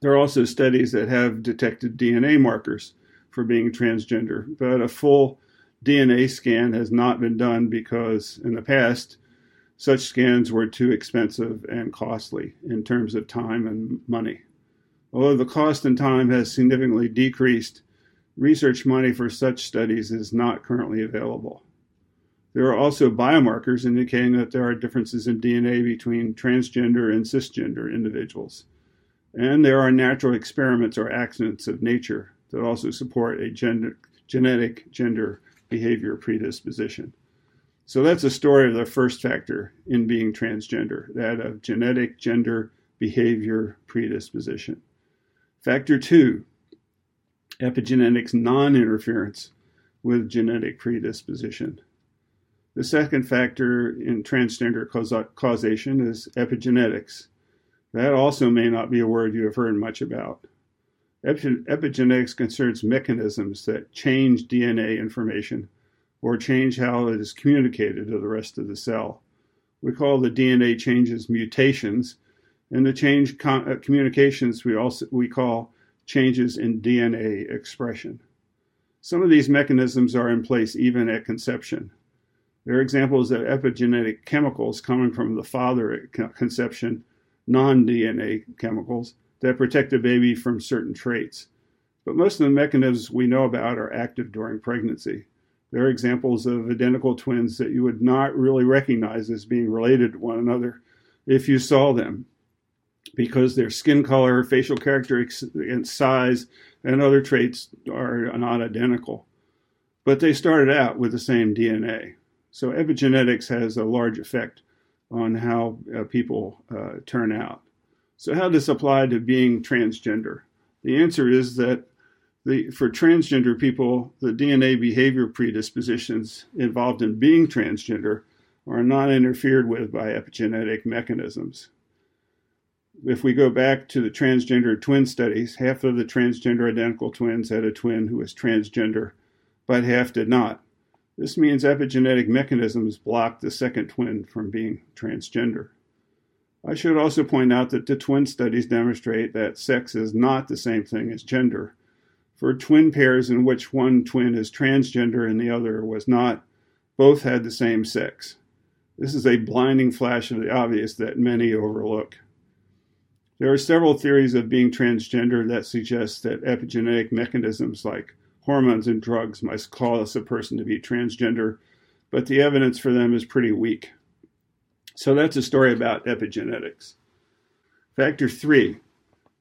There are also studies that have detected DNA markers for being transgender, but a full DNA scan has not been done because in the past, such scans were too expensive and costly in terms of time and money. Although the cost and time has significantly decreased, research money for such studies is not currently available. There are also biomarkers indicating that there are differences in DNA between transgender and cisgender individuals. And there are natural experiments or accidents of nature that also support a gender, genetic gender behavior predisposition. So that's the story of the first factor in being transgender, that of genetic gender behavior predisposition. Factor two, epigenetics non interference with genetic predisposition. The second factor in transgender causation is epigenetics. That also may not be a word you have heard much about. Epigenetics concerns mechanisms that change DNA information or change how it is communicated to the rest of the cell. We call the DNA changes mutations, and the change uh, communications we also we call changes in DNA expression. Some of these mechanisms are in place even at conception. There are examples of epigenetic chemicals coming from the father at conception, non DNA chemicals, that protect a baby from certain traits. But most of the mechanisms we know about are active during pregnancy. There are examples of identical twins that you would not really recognize as being related to one another if you saw them because their skin color, facial characteristics, and size and other traits are not identical. But they started out with the same DNA. So epigenetics has a large effect on how uh, people uh, turn out. So, how does this apply to being transgender? The answer is that the, for transgender people, the DNA behavior predispositions involved in being transgender are not interfered with by epigenetic mechanisms. If we go back to the transgender twin studies, half of the transgender identical twins had a twin who was transgender, but half did not. This means epigenetic mechanisms block the second twin from being transgender. I should also point out that the twin studies demonstrate that sex is not the same thing as gender. For twin pairs in which one twin is transgender and the other was not, both had the same sex. This is a blinding flash of the obvious that many overlook. There are several theories of being transgender that suggest that epigenetic mechanisms like hormones and drugs might cause a person to be transgender, but the evidence for them is pretty weak. So that's a story about epigenetics. Factor three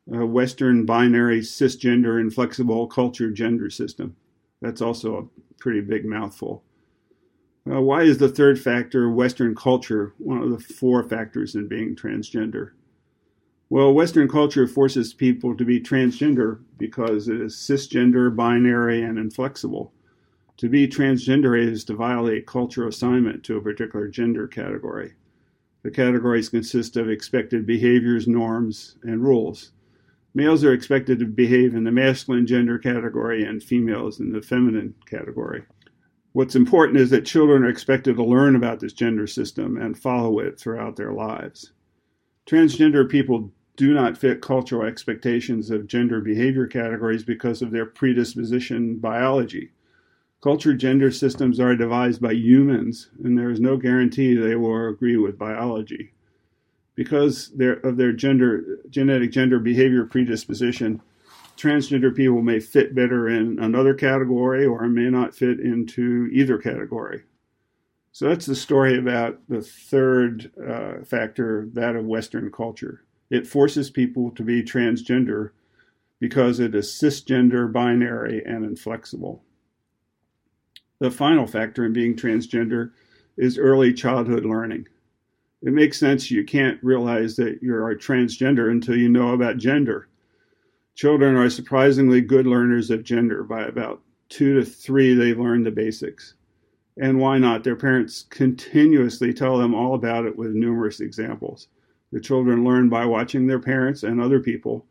a Western binary cisgender inflexible culture gender system. That's also a pretty big mouthful. Uh, why is the third factor, Western culture, one of the four factors in being transgender? Well, Western culture forces people to be transgender because it is cisgender, binary, and inflexible. To be transgender is to violate culture assignment to a particular gender category. The categories consist of expected behaviors, norms, and rules. Males are expected to behave in the masculine gender category and females in the feminine category. What's important is that children are expected to learn about this gender system and follow it throughout their lives. Transgender people do not fit cultural expectations of gender behavior categories because of their predisposition biology. Culture gender systems are devised by humans, and there is no guarantee they will agree with biology. Because of their gender, genetic gender behavior predisposition, transgender people may fit better in another category or may not fit into either category. So that's the story about the third uh, factor, that of Western culture. It forces people to be transgender because it is cisgender, binary, and inflexible. The final factor in being transgender is early childhood learning. It makes sense you can't realize that you're transgender until you know about gender. Children are surprisingly good learners of gender. By about two to three, they learn the basics. And why not? Their parents continuously tell them all about it with numerous examples. The children learn by watching their parents and other people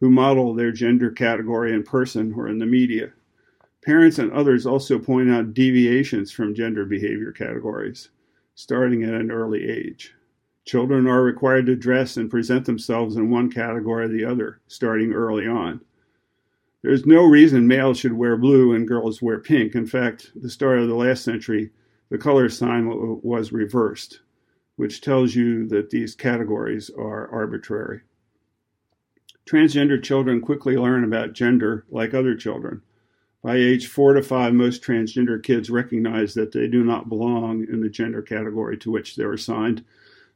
who model their gender category in person or in the media. Parents and others also point out deviations from gender behavior categories, starting at an early age. Children are required to dress and present themselves in one category or the other, starting early on. There's no reason males should wear blue and girls wear pink. In fact, the start of the last century, the color sign was reversed, which tells you that these categories are arbitrary. Transgender children quickly learn about gender like other children. By age four to five, most transgender kids recognize that they do not belong in the gender category to which they're assigned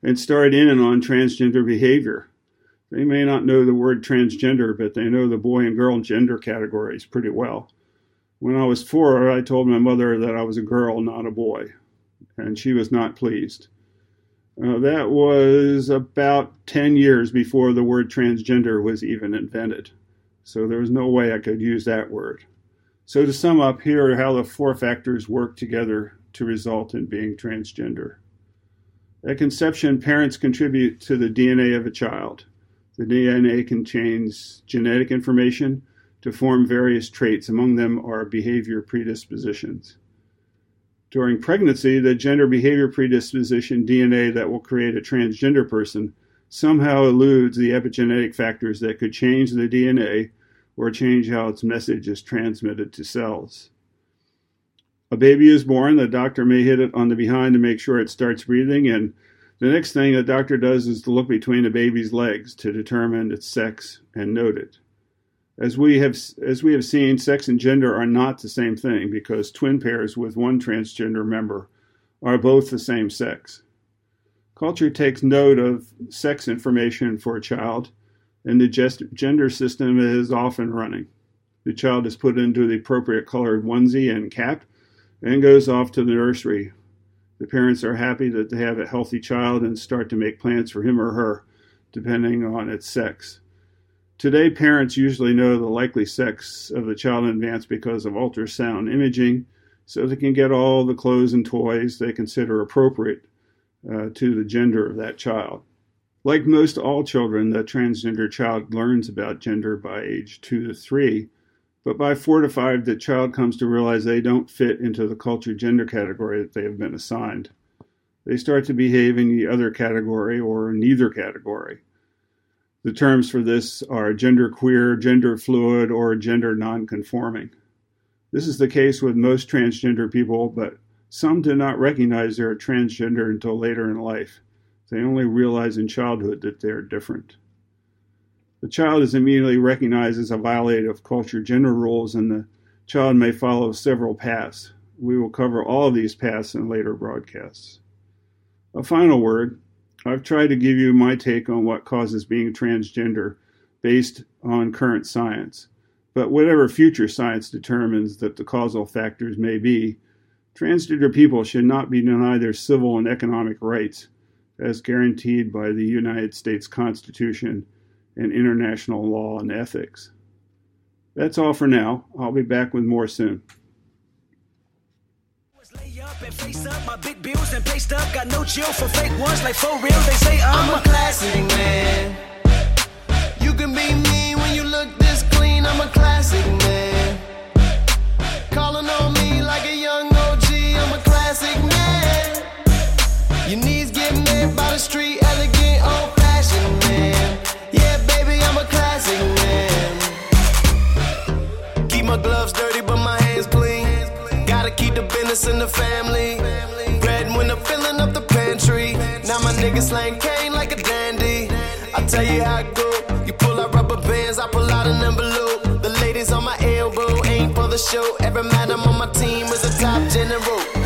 and start in and on transgender behavior. They may not know the word transgender, but they know the boy and girl gender categories pretty well. When I was four, I told my mother that I was a girl, not a boy, and she was not pleased. Uh, that was about 10 years before the word transgender was even invented. So there was no way I could use that word. So, to sum up, here are how the four factors work together to result in being transgender. At conception, parents contribute to the DNA of a child. The DNA contains genetic information to form various traits. Among them are behavior predispositions. During pregnancy, the gender behavior predisposition DNA that will create a transgender person somehow eludes the epigenetic factors that could change the DNA or change how its message is transmitted to cells. A baby is born, the doctor may hit it on the behind to make sure it starts breathing, and the next thing the doctor does is to look between the baby's legs to determine its sex and note it. As we have as we have seen, sex and gender are not the same thing because twin pairs with one transgender member are both the same sex. Culture takes note of sex information for a child and the gender system is often running. The child is put into the appropriate colored onesie and cap and goes off to the nursery. The parents are happy that they have a healthy child and start to make plans for him or her, depending on its sex. Today, parents usually know the likely sex of the child in advance because of ultrasound imaging, so they can get all the clothes and toys they consider appropriate uh, to the gender of that child. Like most all children, the transgender child learns about gender by age two to three, but by four to five, the child comes to realize they don't fit into the culture gender category that they have been assigned. They start to behave in the other category or neither category. The terms for this are gender queer, gender fluid, or gender nonconforming. This is the case with most transgender people, but some do not recognize they're transgender until later in life. They only realize in childhood that they're different. The child is immediately recognized as a violator of culture gender rules, and the child may follow several paths. We will cover all of these paths in later broadcasts. A final word I've tried to give you my take on what causes being transgender based on current science. But whatever future science determines that the causal factors may be, transgender people should not be denied their civil and economic rights as guaranteed by the United States Constitution and international law and ethics. That's all for now. I'll be back with more soon. us in the family. bread when I'm filling up the pantry. Now my nigga slang cane like a dandy. I tell you how it go. You pull out rubber bands, I pull out an envelope. The ladies on my elbow ain't for the show. Every man I'm on my team is a top general.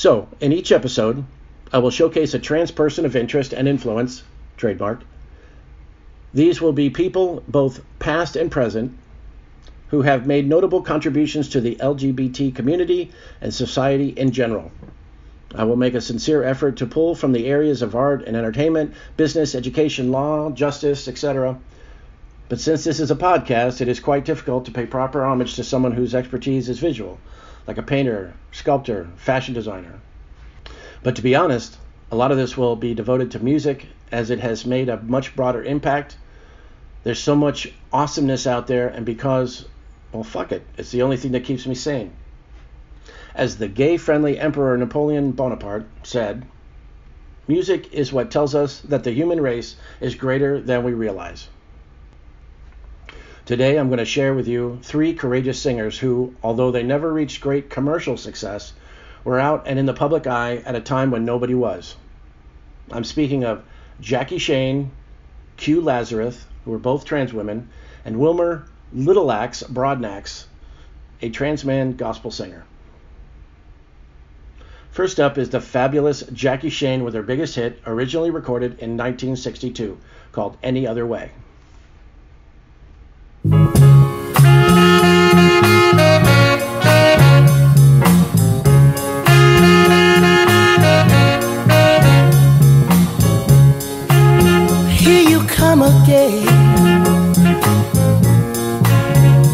So, in each episode, I will showcase a trans person of interest and influence, trademark. These will be people, both past and present, who have made notable contributions to the LGBT community and society in general. I will make a sincere effort to pull from the areas of art and entertainment, business, education, law, justice, etc. But since this is a podcast, it is quite difficult to pay proper homage to someone whose expertise is visual, like a painter, sculptor, fashion designer. But to be honest, a lot of this will be devoted to music as it has made a much broader impact. There's so much awesomeness out there, and because, well, fuck it, it's the only thing that keeps me sane. As the gay friendly Emperor Napoleon Bonaparte said, music is what tells us that the human race is greater than we realize. Today, I'm going to share with you three courageous singers who, although they never reached great commercial success, were out and in the public eye at a time when nobody was. I'm speaking of Jackie Shane, Q Lazarus, who were both trans women, and Wilmer Littleaxe Broadnax, a trans man gospel singer. First up is the fabulous Jackie Shane with her biggest hit, originally recorded in 1962, called Any Other Way.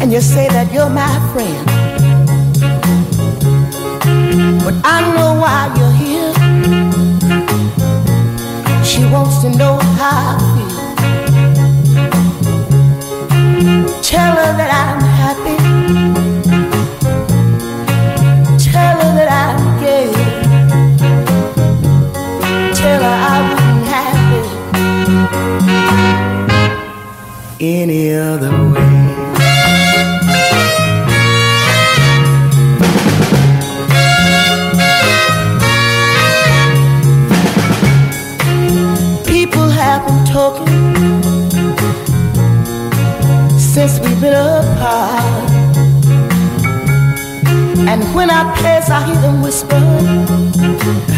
And you say that you're my friend. But I know why you're here. She wants to know how I feel. Tell her that I'm happy. Tell her that I'm gay. Tell her I wouldn't have it any other way. People have been talking since we've been apart. And when I pass, I hear them whisper,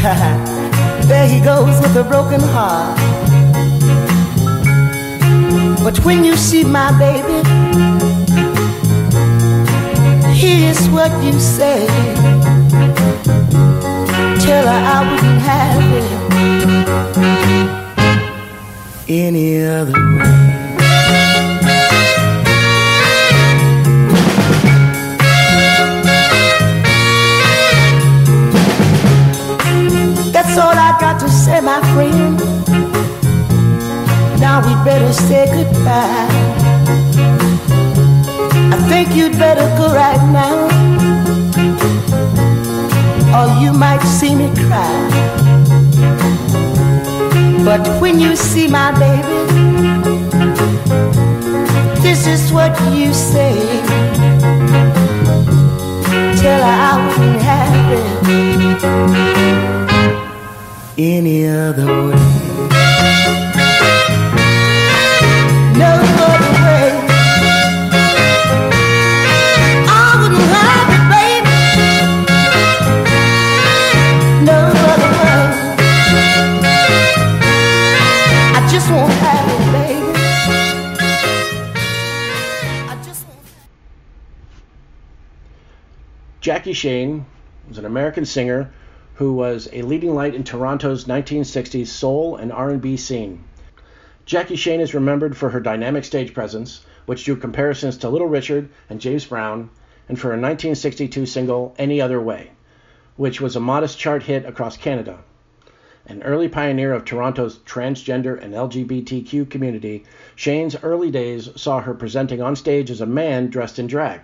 There he goes with a broken heart. But when you see my baby, here's what you say. Tell her I wouldn't have it any other way. That's all I got to say, my friend. Now we'd better say goodbye. I think you'd better go right now, or you might see me cry. But when you see my baby, this is what you say. Tell her I wouldn't have it any other way. Jackie Shane was an American singer who was a leading light in Toronto's 1960s soul and R&B scene. Jackie Shane is remembered for her dynamic stage presence, which drew comparisons to Little Richard and James Brown, and for her 1962 single Any Other Way, which was a modest chart hit across Canada. An early pioneer of Toronto's transgender and LGBTQ community, Shane's early days saw her presenting on stage as a man dressed in drag.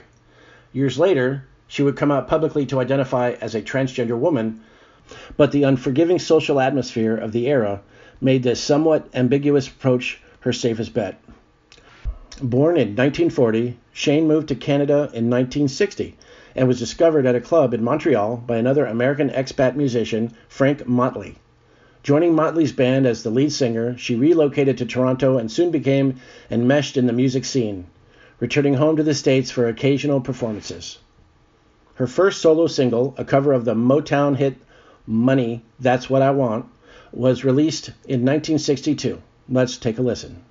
Years later, she would come out publicly to identify as a transgender woman, but the unforgiving social atmosphere of the era made this somewhat ambiguous approach her safest bet. Born in 1940, Shane moved to Canada in 1960 and was discovered at a club in Montreal by another American expat musician, Frank Motley. Joining Motley's band as the lead singer, she relocated to Toronto and soon became enmeshed in the music scene, returning home to the States for occasional performances. Her first solo single, a cover of the Motown hit Money, That's What I Want, was released in 1962. Let's take a listen.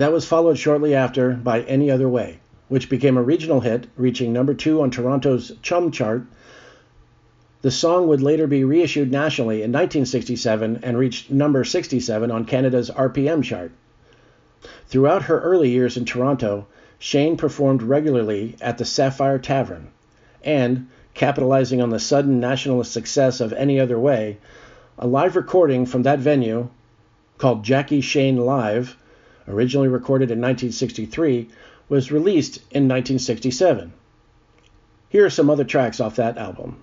That was followed shortly after by Any Other Way, which became a regional hit, reaching number two on Toronto's Chum chart. The song would later be reissued nationally in 1967 and reached number 67 on Canada's RPM chart. Throughout her early years in Toronto, Shane performed regularly at the Sapphire Tavern, and, capitalizing on the sudden nationalist success of Any Other Way, a live recording from that venue, called Jackie Shane Live, originally recorded in 1963, was released in 1967. Here are some other tracks off that album.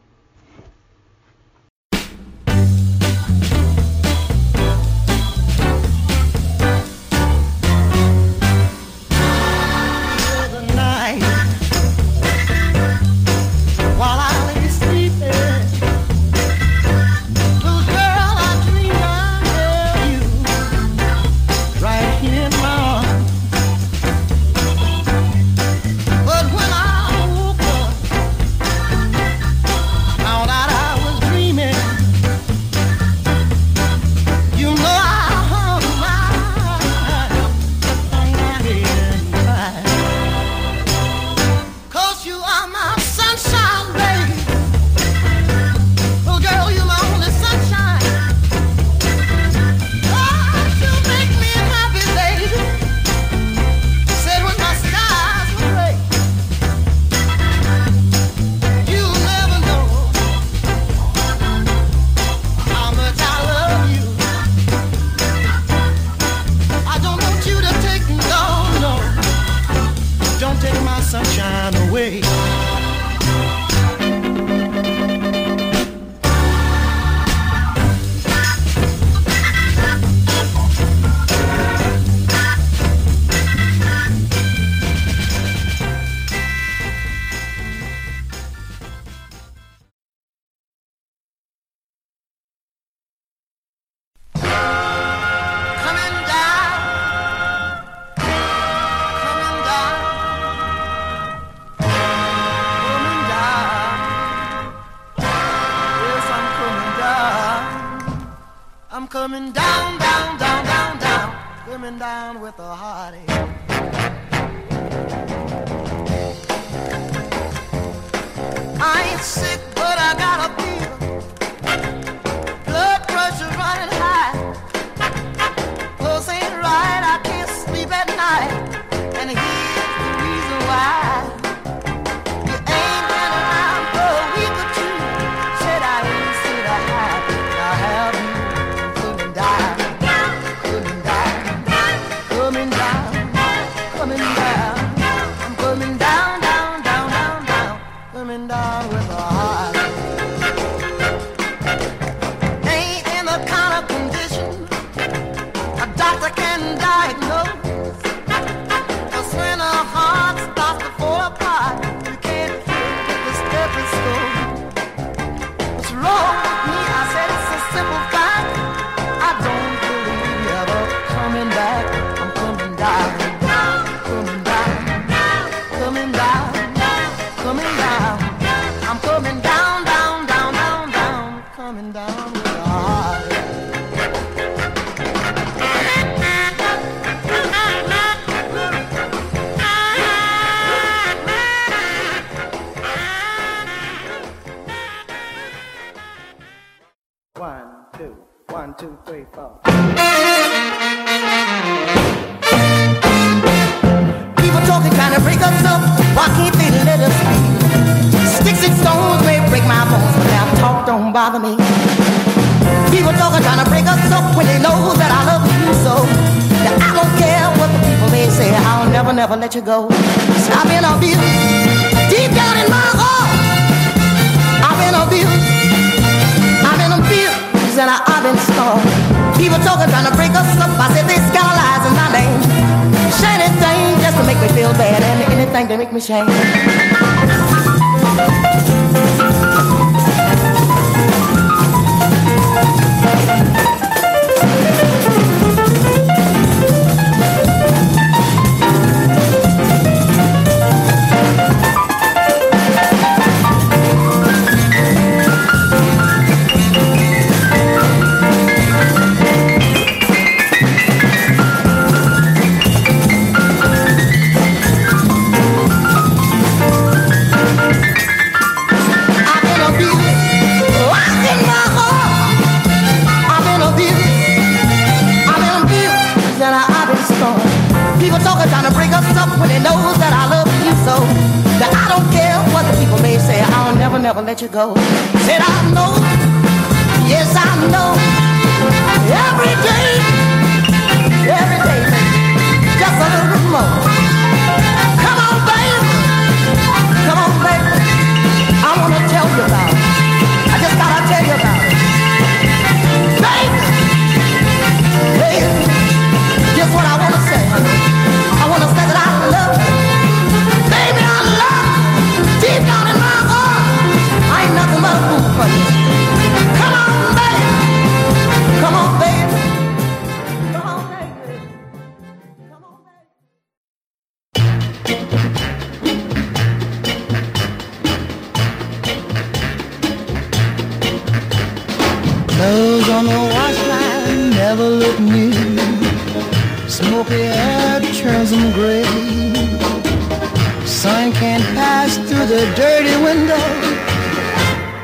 Can't pass through the dirty window.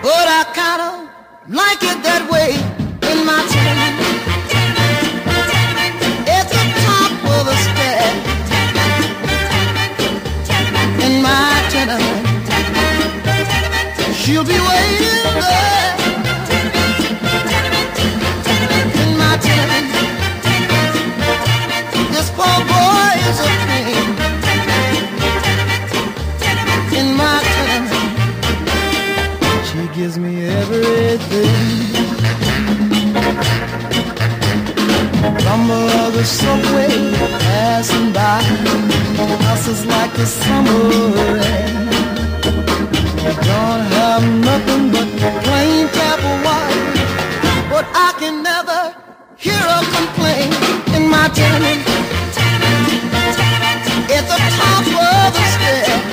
But I kinda like it that way in my town. everything. Rumble of the subway passing by, houses like the summer rain. Don't have nothing but plain pebble wine, but I can never hear a complaint in my tenement. At the top of the stairs.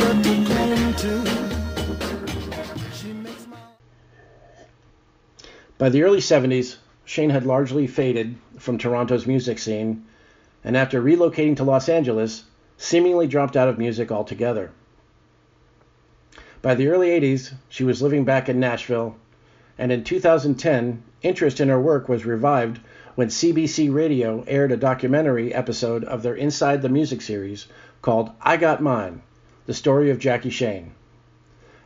By the early 70s, Shane had largely faded from Toronto's music scene, and after relocating to Los Angeles, seemingly dropped out of music altogether. By the early 80s, she was living back in Nashville, and in 2010, interest in her work was revived when CBC Radio aired a documentary episode of their Inside the Music series called I Got Mine The Story of Jackie Shane.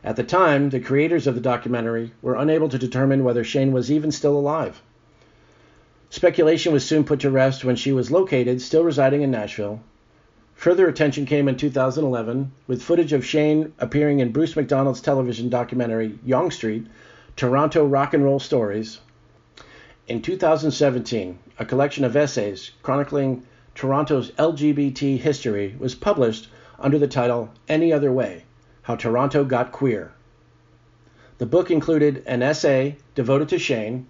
At the time, the creators of the documentary were unable to determine whether Shane was even still alive. Speculation was soon put to rest when she was located, still residing in Nashville. Further attention came in 2011 with footage of Shane appearing in Bruce McDonald's television documentary Yonge Street Toronto Rock and Roll Stories. In 2017, a collection of essays chronicling Toronto's LGBT history was published under the title Any Other Way How Toronto Got Queer. The book included an essay devoted to Shane.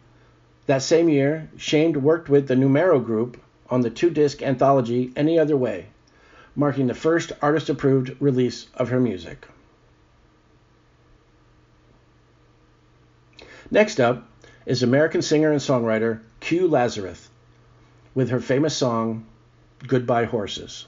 That same year, Shane worked with the Numero Group on the two disc anthology Any Other Way, marking the first artist approved release of her music. Next up is American singer and songwriter Q Lazarus with her famous song Goodbye Horses.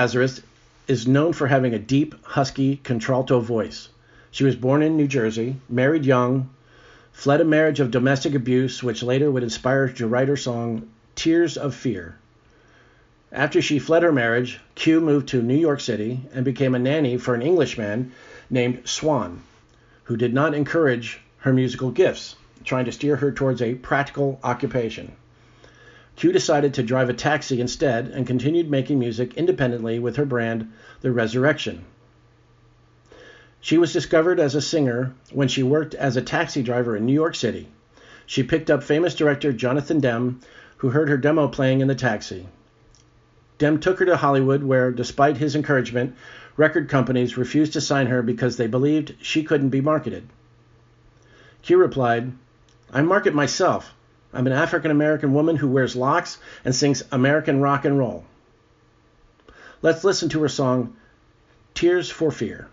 Lazarus is known for having a deep, husky, contralto voice. She was born in New Jersey, married young, fled a marriage of domestic abuse, which later would inspire her to write her song Tears of Fear. After she fled her marriage, Q moved to New York City and became a nanny for an Englishman named Swan, who did not encourage her musical gifts, trying to steer her towards a practical occupation. Q decided to drive a taxi instead and continued making music independently with her brand, The Resurrection. She was discovered as a singer when she worked as a taxi driver in New York City. She picked up famous director Jonathan Demme, who heard her demo playing in the taxi. Demme took her to Hollywood, where, despite his encouragement, record companies refused to sign her because they believed she couldn't be marketed. Q replied, I market myself. I'm an African American woman who wears locks and sings American rock and roll. Let's listen to her song, Tears for Fear.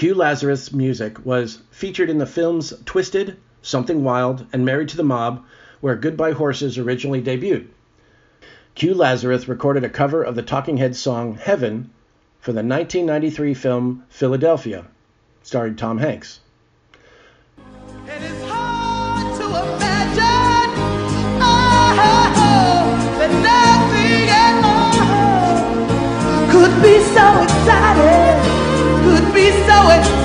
Q Lazarus' music was featured in the films Twisted, Something Wild, and Married to the Mob, where Goodbye Horses originally debuted. Q Lazarus recorded a cover of the Talking Heads song Heaven for the 1993 film Philadelphia, starring Tom Hanks. be so exciting, could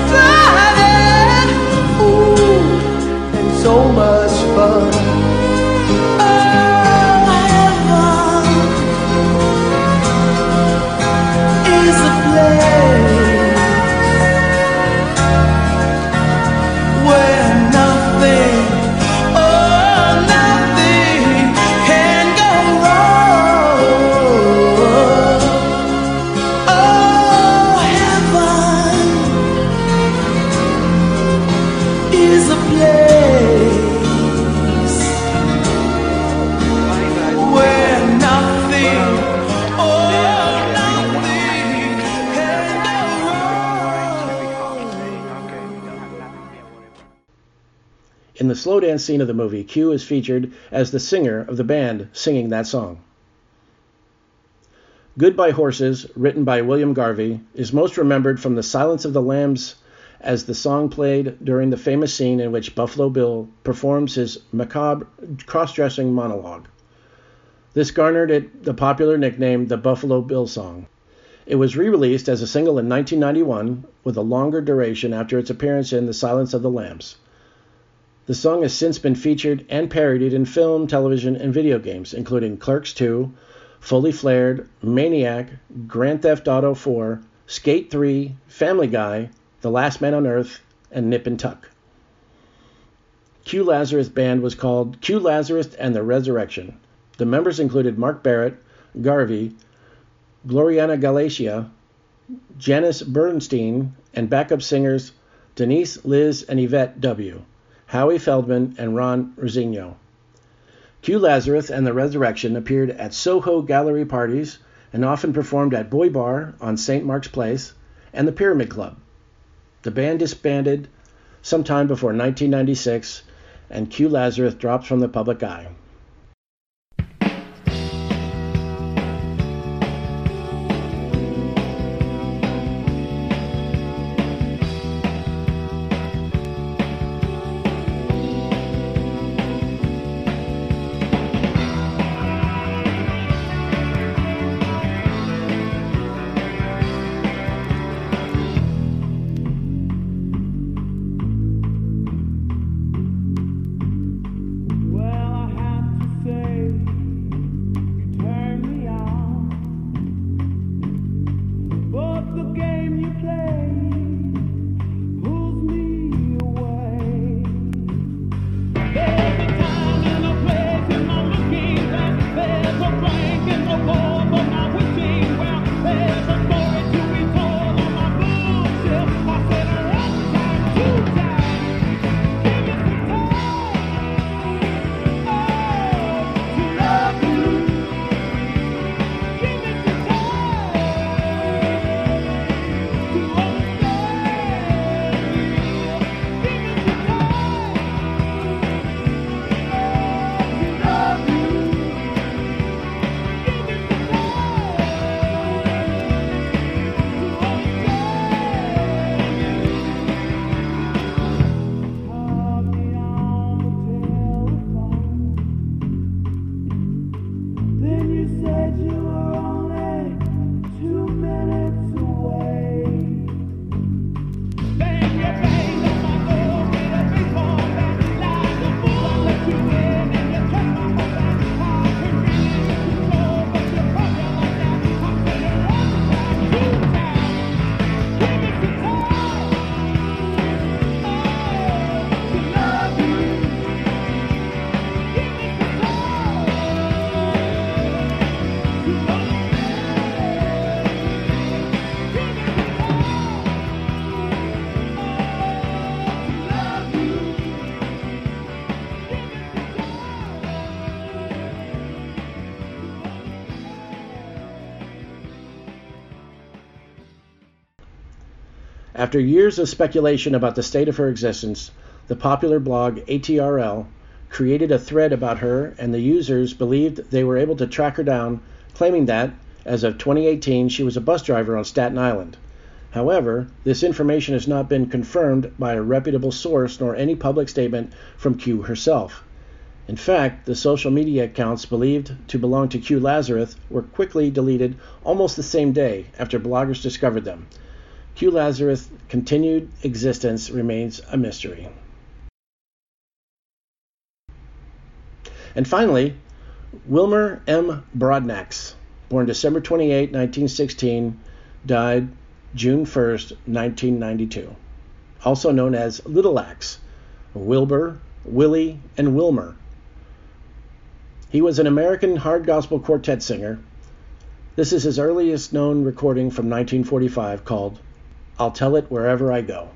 The scene of the movie, Q is featured as the singer of the band singing that song. Goodbye Horses, written by William Garvey, is most remembered from The Silence of the Lambs as the song played during the famous scene in which Buffalo Bill performs his macabre cross dressing monologue. This garnered it the popular nickname the Buffalo Bill Song. It was re released as a single in 1991 with a longer duration after its appearance in The Silence of the Lambs. The song has since been featured and parodied in film, television, and video games, including Clerks 2, Fully Flared, Maniac, Grand Theft Auto 4, Skate 3, Family Guy, The Last Man on Earth, and Nip and Tuck. Q Lazarus band was called Q Lazarus and the Resurrection. The members included Mark Barrett, Garvey, Gloriana Galacia, Janice Bernstein, and backup singers Denise, Liz, and Yvette W., Howie Feldman, and Ron Rosigno. Q Lazarus and the Resurrection appeared at Soho gallery parties and often performed at Boy Bar on St. Mark's Place and the Pyramid Club. The band disbanded sometime before 1996, and Q Lazarus dropped from the public eye. the game you play. After years of speculation about the state of her existence, the popular blog ATRL created a thread about her, and the users believed they were able to track her down, claiming that, as of 2018, she was a bus driver on Staten Island. However, this information has not been confirmed by a reputable source nor any public statement from Q herself. In fact, the social media accounts believed to belong to Q Lazarus were quickly deleted almost the same day after bloggers discovered them. Q Lazarus' continued existence remains a mystery. And finally, Wilmer M. Broadnax, born December 28, 1916, died June 1, 1992, also known as Little Axe, Wilbur, Willie, and Wilmer. He was an American hard gospel quartet singer. This is his earliest known recording from 1945 called I'll Tell It Wherever I Go.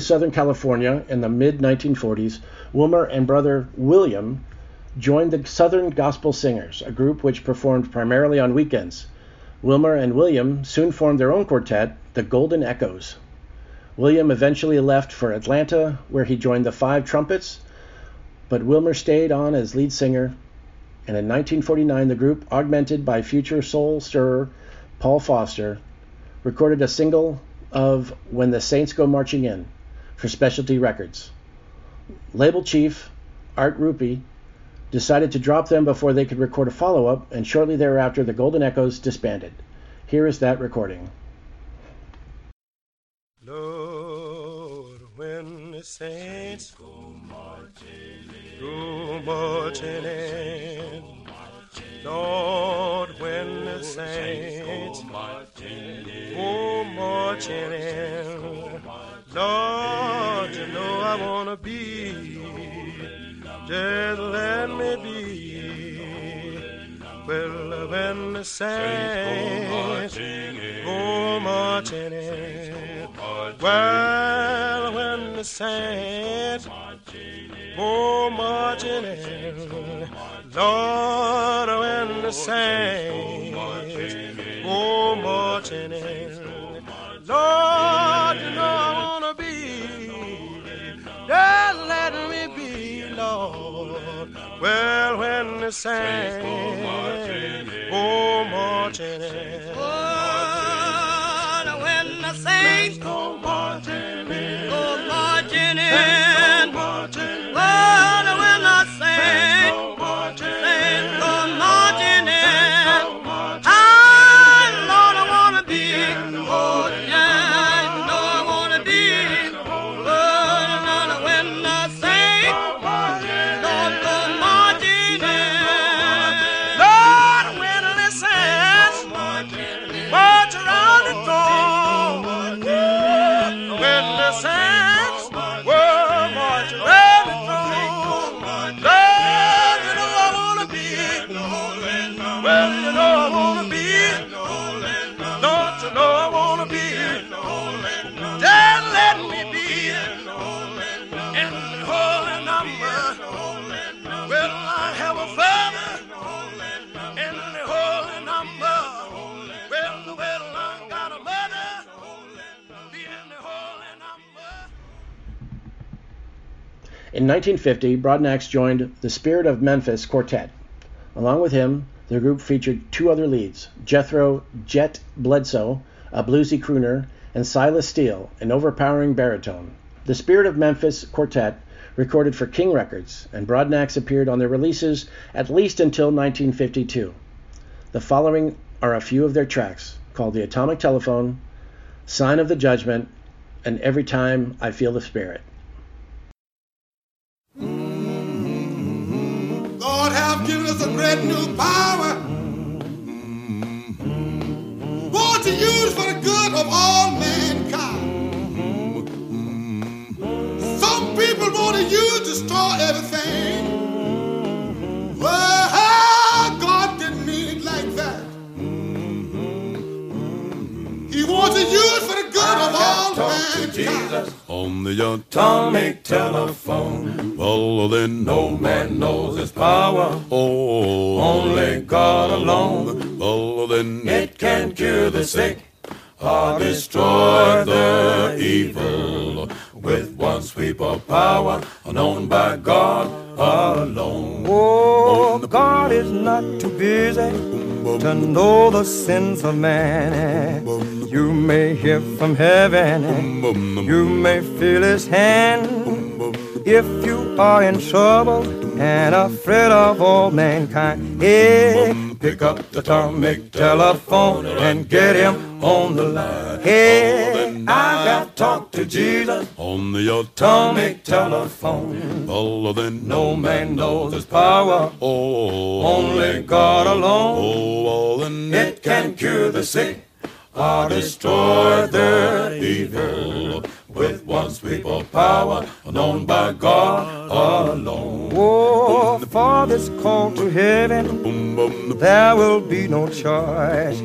to Southern California in the mid 1940s, Wilmer and brother William joined the Southern Gospel Singers, a group which performed primarily on weekends. Wilmer and William soon formed their own quartet, the Golden Echoes. William eventually left for Atlanta, where he joined the Five Trumpets, but Wilmer stayed on as lead singer, and in 1949 the group, augmented by future soul stirrer Paul Foster, recorded a single of When the Saints Go Marching In for Specialty Records. Label chief Art Rupe decided to drop them before they could record a follow up, and shortly thereafter the Golden Echoes disbanded. Here is that recording. Lord, when the saints go marching in, go marching in. Lord, when the saints go marching in, Lord, you know I wanna be, just let me be. Well, when the saints go marching in, well, when the saints go marching in, Lord, when the saints go marching in, Lord, Lord. Well, when the saints go oh, marching in, Lord, when the saints In 1950, Broadnax joined the Spirit of Memphis Quartet. Along with him, The group featured two other leads Jethro Jet Bledsoe, a bluesy crooner, and Silas Steele, an overpowering baritone. The Spirit of Memphis Quartet recorded for King Records, and Broadnax appeared on their releases at least until 1952. The following are a few of their tracks called The Atomic Telephone, Sign of the Judgment, and Every Time I Feel the Spirit. Given us a great new power. Mm-hmm. Want to use for the good of all mankind. Mm-hmm. Some people want to use to destroy everything. The good of all mankind. on the atomic telephone. Well, then no man knows its power. Oh, only God alone. Well, then it can cure the sick or destroy the evil with one sweep of power known by God alone. Oh, God is not too busy to know the sins of man. You may hear from heaven, you may feel his hand. If you are in trouble and afraid of all mankind, yeah, pick up the atomic telephone and get him on the line. Hey, I got to talk to Jesus on the atomic telephone. Then No man knows his power, oh, only God alone. Oh, It can cure the sick or destroy the evil with one sweep of power known by God alone. Oh, for this call to heaven, there will be no choice.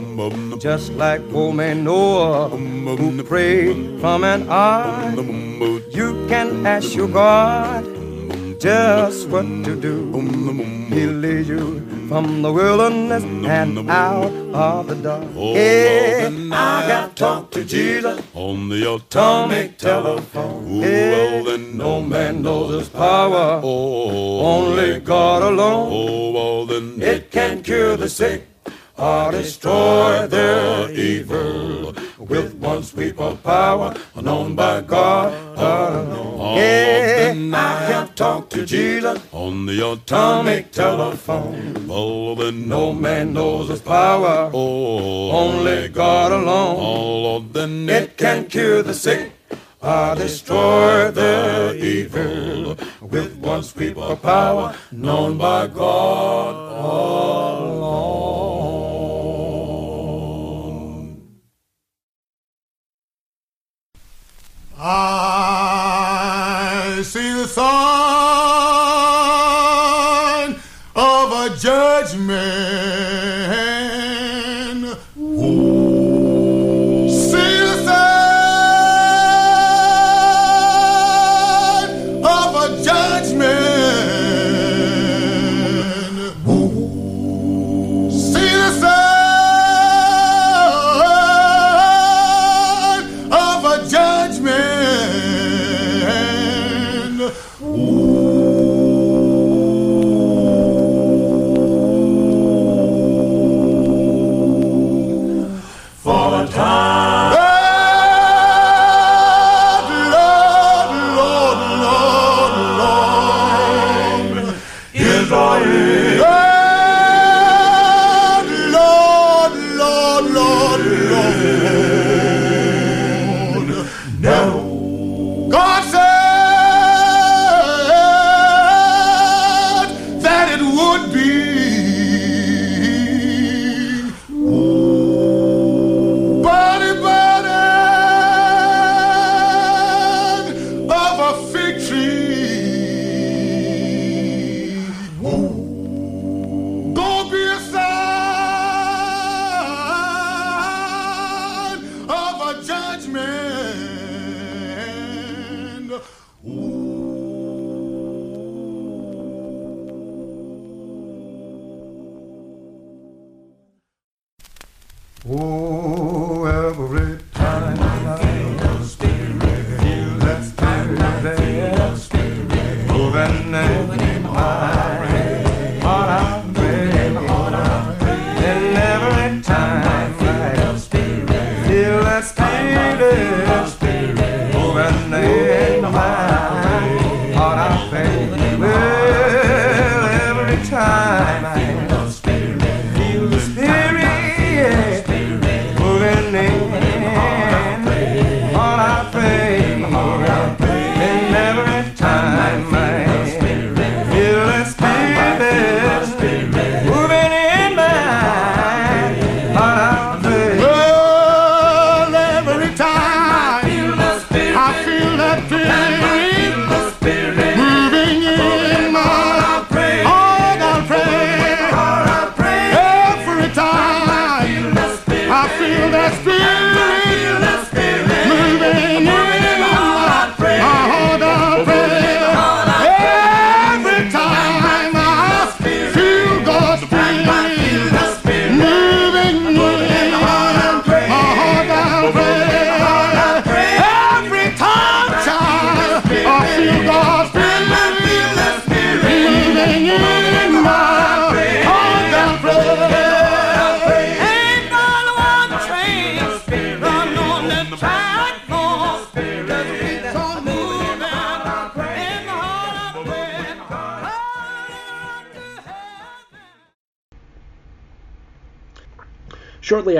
Just like old man Noah, who prayed from an ark, you can ask your God just what to do. He'll lead you from the wilderness and out of the dark. Oh, yeah, I got to talk to Jesus on the atomic telephone. well, then no man knows his power, oh, only God alone. Oh, well, then It can cure the sick or destroy their evil with one sweep of power known by God alone. Yeah, I have talked to Jesus on the atomic telephone. Oh, then No man knows his power, oh, only God alone. Oh, Lord, then It can cure the sick or destroy the evil with one sweep of power known by God alone. I see the sign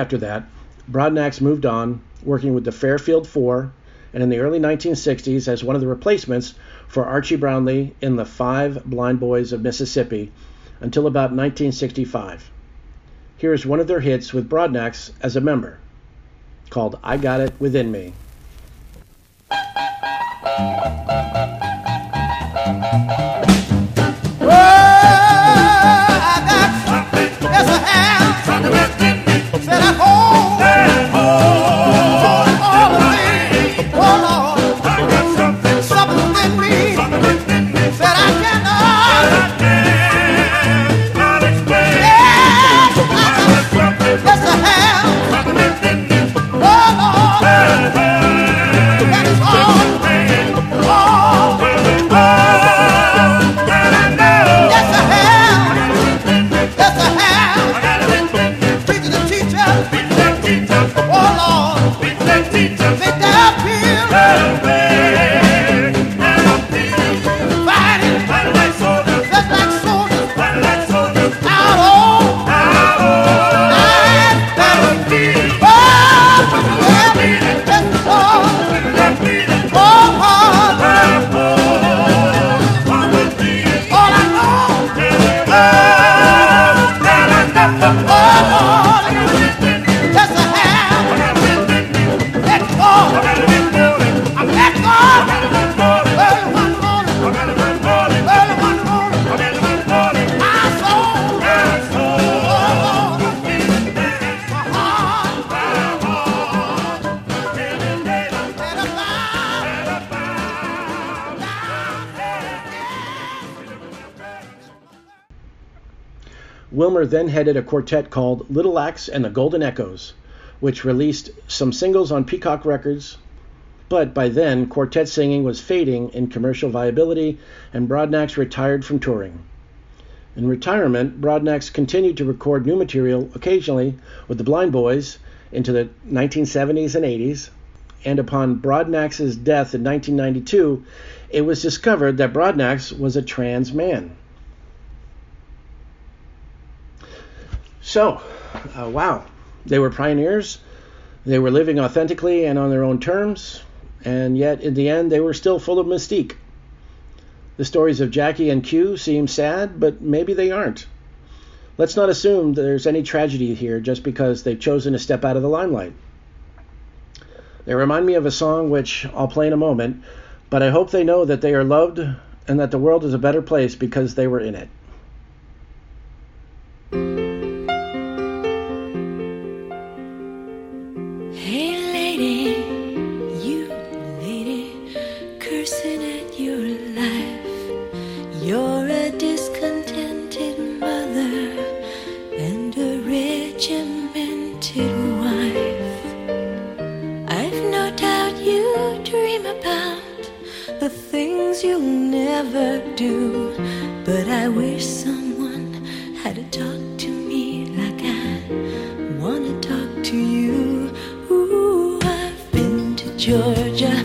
after that, Broadnax moved on, working with the Fairfield Four, and in the early 1960s as one of the replacements for Archie Brownlee in the Five Blind Boys of Mississippi until about 1965. Here is one of their hits with Broadnax as a member, called I Got It Within Me. Headed a quartet called Little Axe and the Golden Echoes, which released some singles on Peacock Records. But by then, quartet singing was fading in commercial viability, and Broadnax retired from touring. In retirement, Broadnax continued to record new material occasionally with the Blind Boys into the 1970s and 80s. And upon Broadnax's death in 1992, it was discovered that Broadnax was a trans man. So, uh, wow, they were pioneers. They were living authentically and on their own terms, and yet in the end, they were still full of mystique. The stories of Jackie and Q seem sad, but maybe they aren't. Let's not assume there's any tragedy here just because they've chosen to step out of the limelight. They remind me of a song which I'll play in a moment, but I hope they know that they are loved and that the world is a better place because they were in it. Things you'll never do, but I wish someone had talked to me like I wanna talk to you. Ooh, I Georgia and California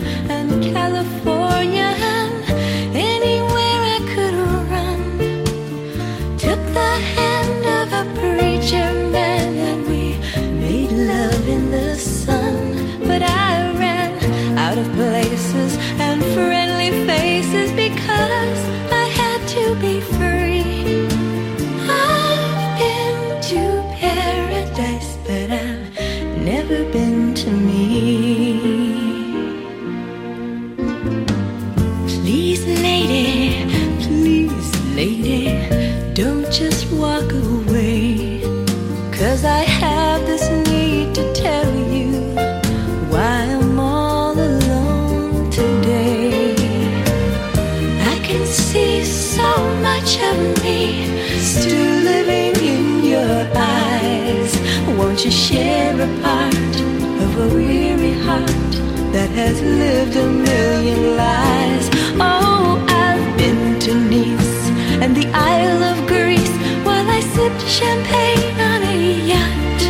of a weary heart that has lived a million lives? Oh, I've been to Nice and the Isle of Greece while I sipped champagne on a yacht.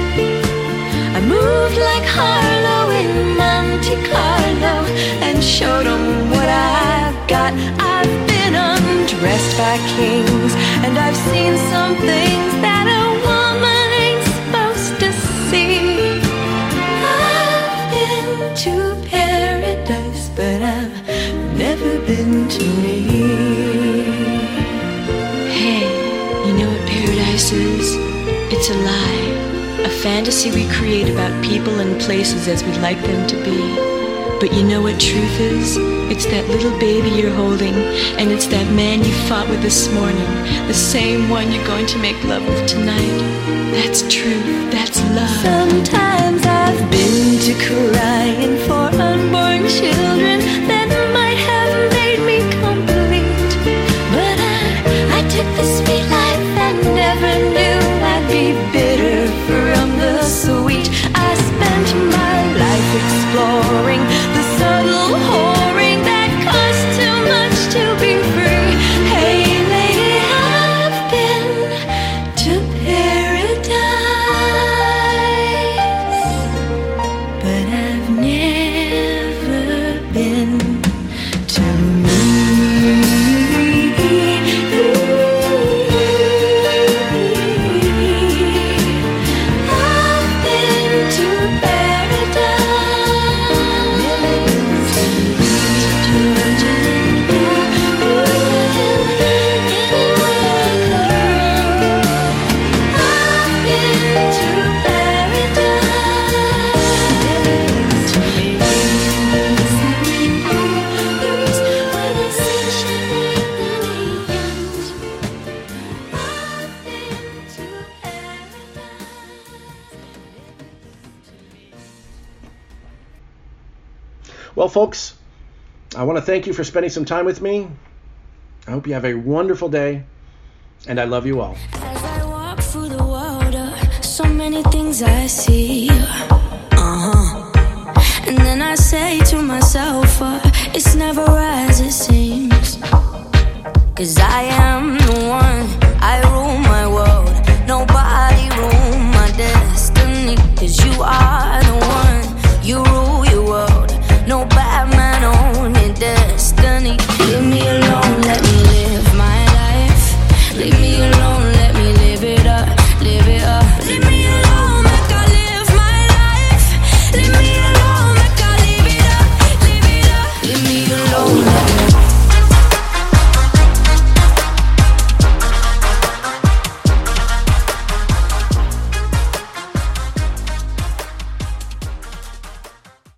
I moved like Harlow in Monte Carlo and showed 'em what I've got. I've been undressed by kings and I've seen some things to paradise, but I've never been to me. Hey, you know what paradise is? It's a lie. A fantasy we create about people and places as we'd like them to be. But you know what truth is? It's that little baby you're holding, and it's that man you fought with this morning, the same one you're going to make love with tonight. That's truth, that's love. Sometimes I've been to crying for unborn children that might have made me complete. But I, I took the to thank you for spending some time with me. I hope you have a wonderful day, and I love you all. As I walk through the water, so many things I see. Uh-huh. And then I say to myself, uh, it's never as it seems. Cause I am the one, I rule my world. Nobody rule my destiny, cause you are the one.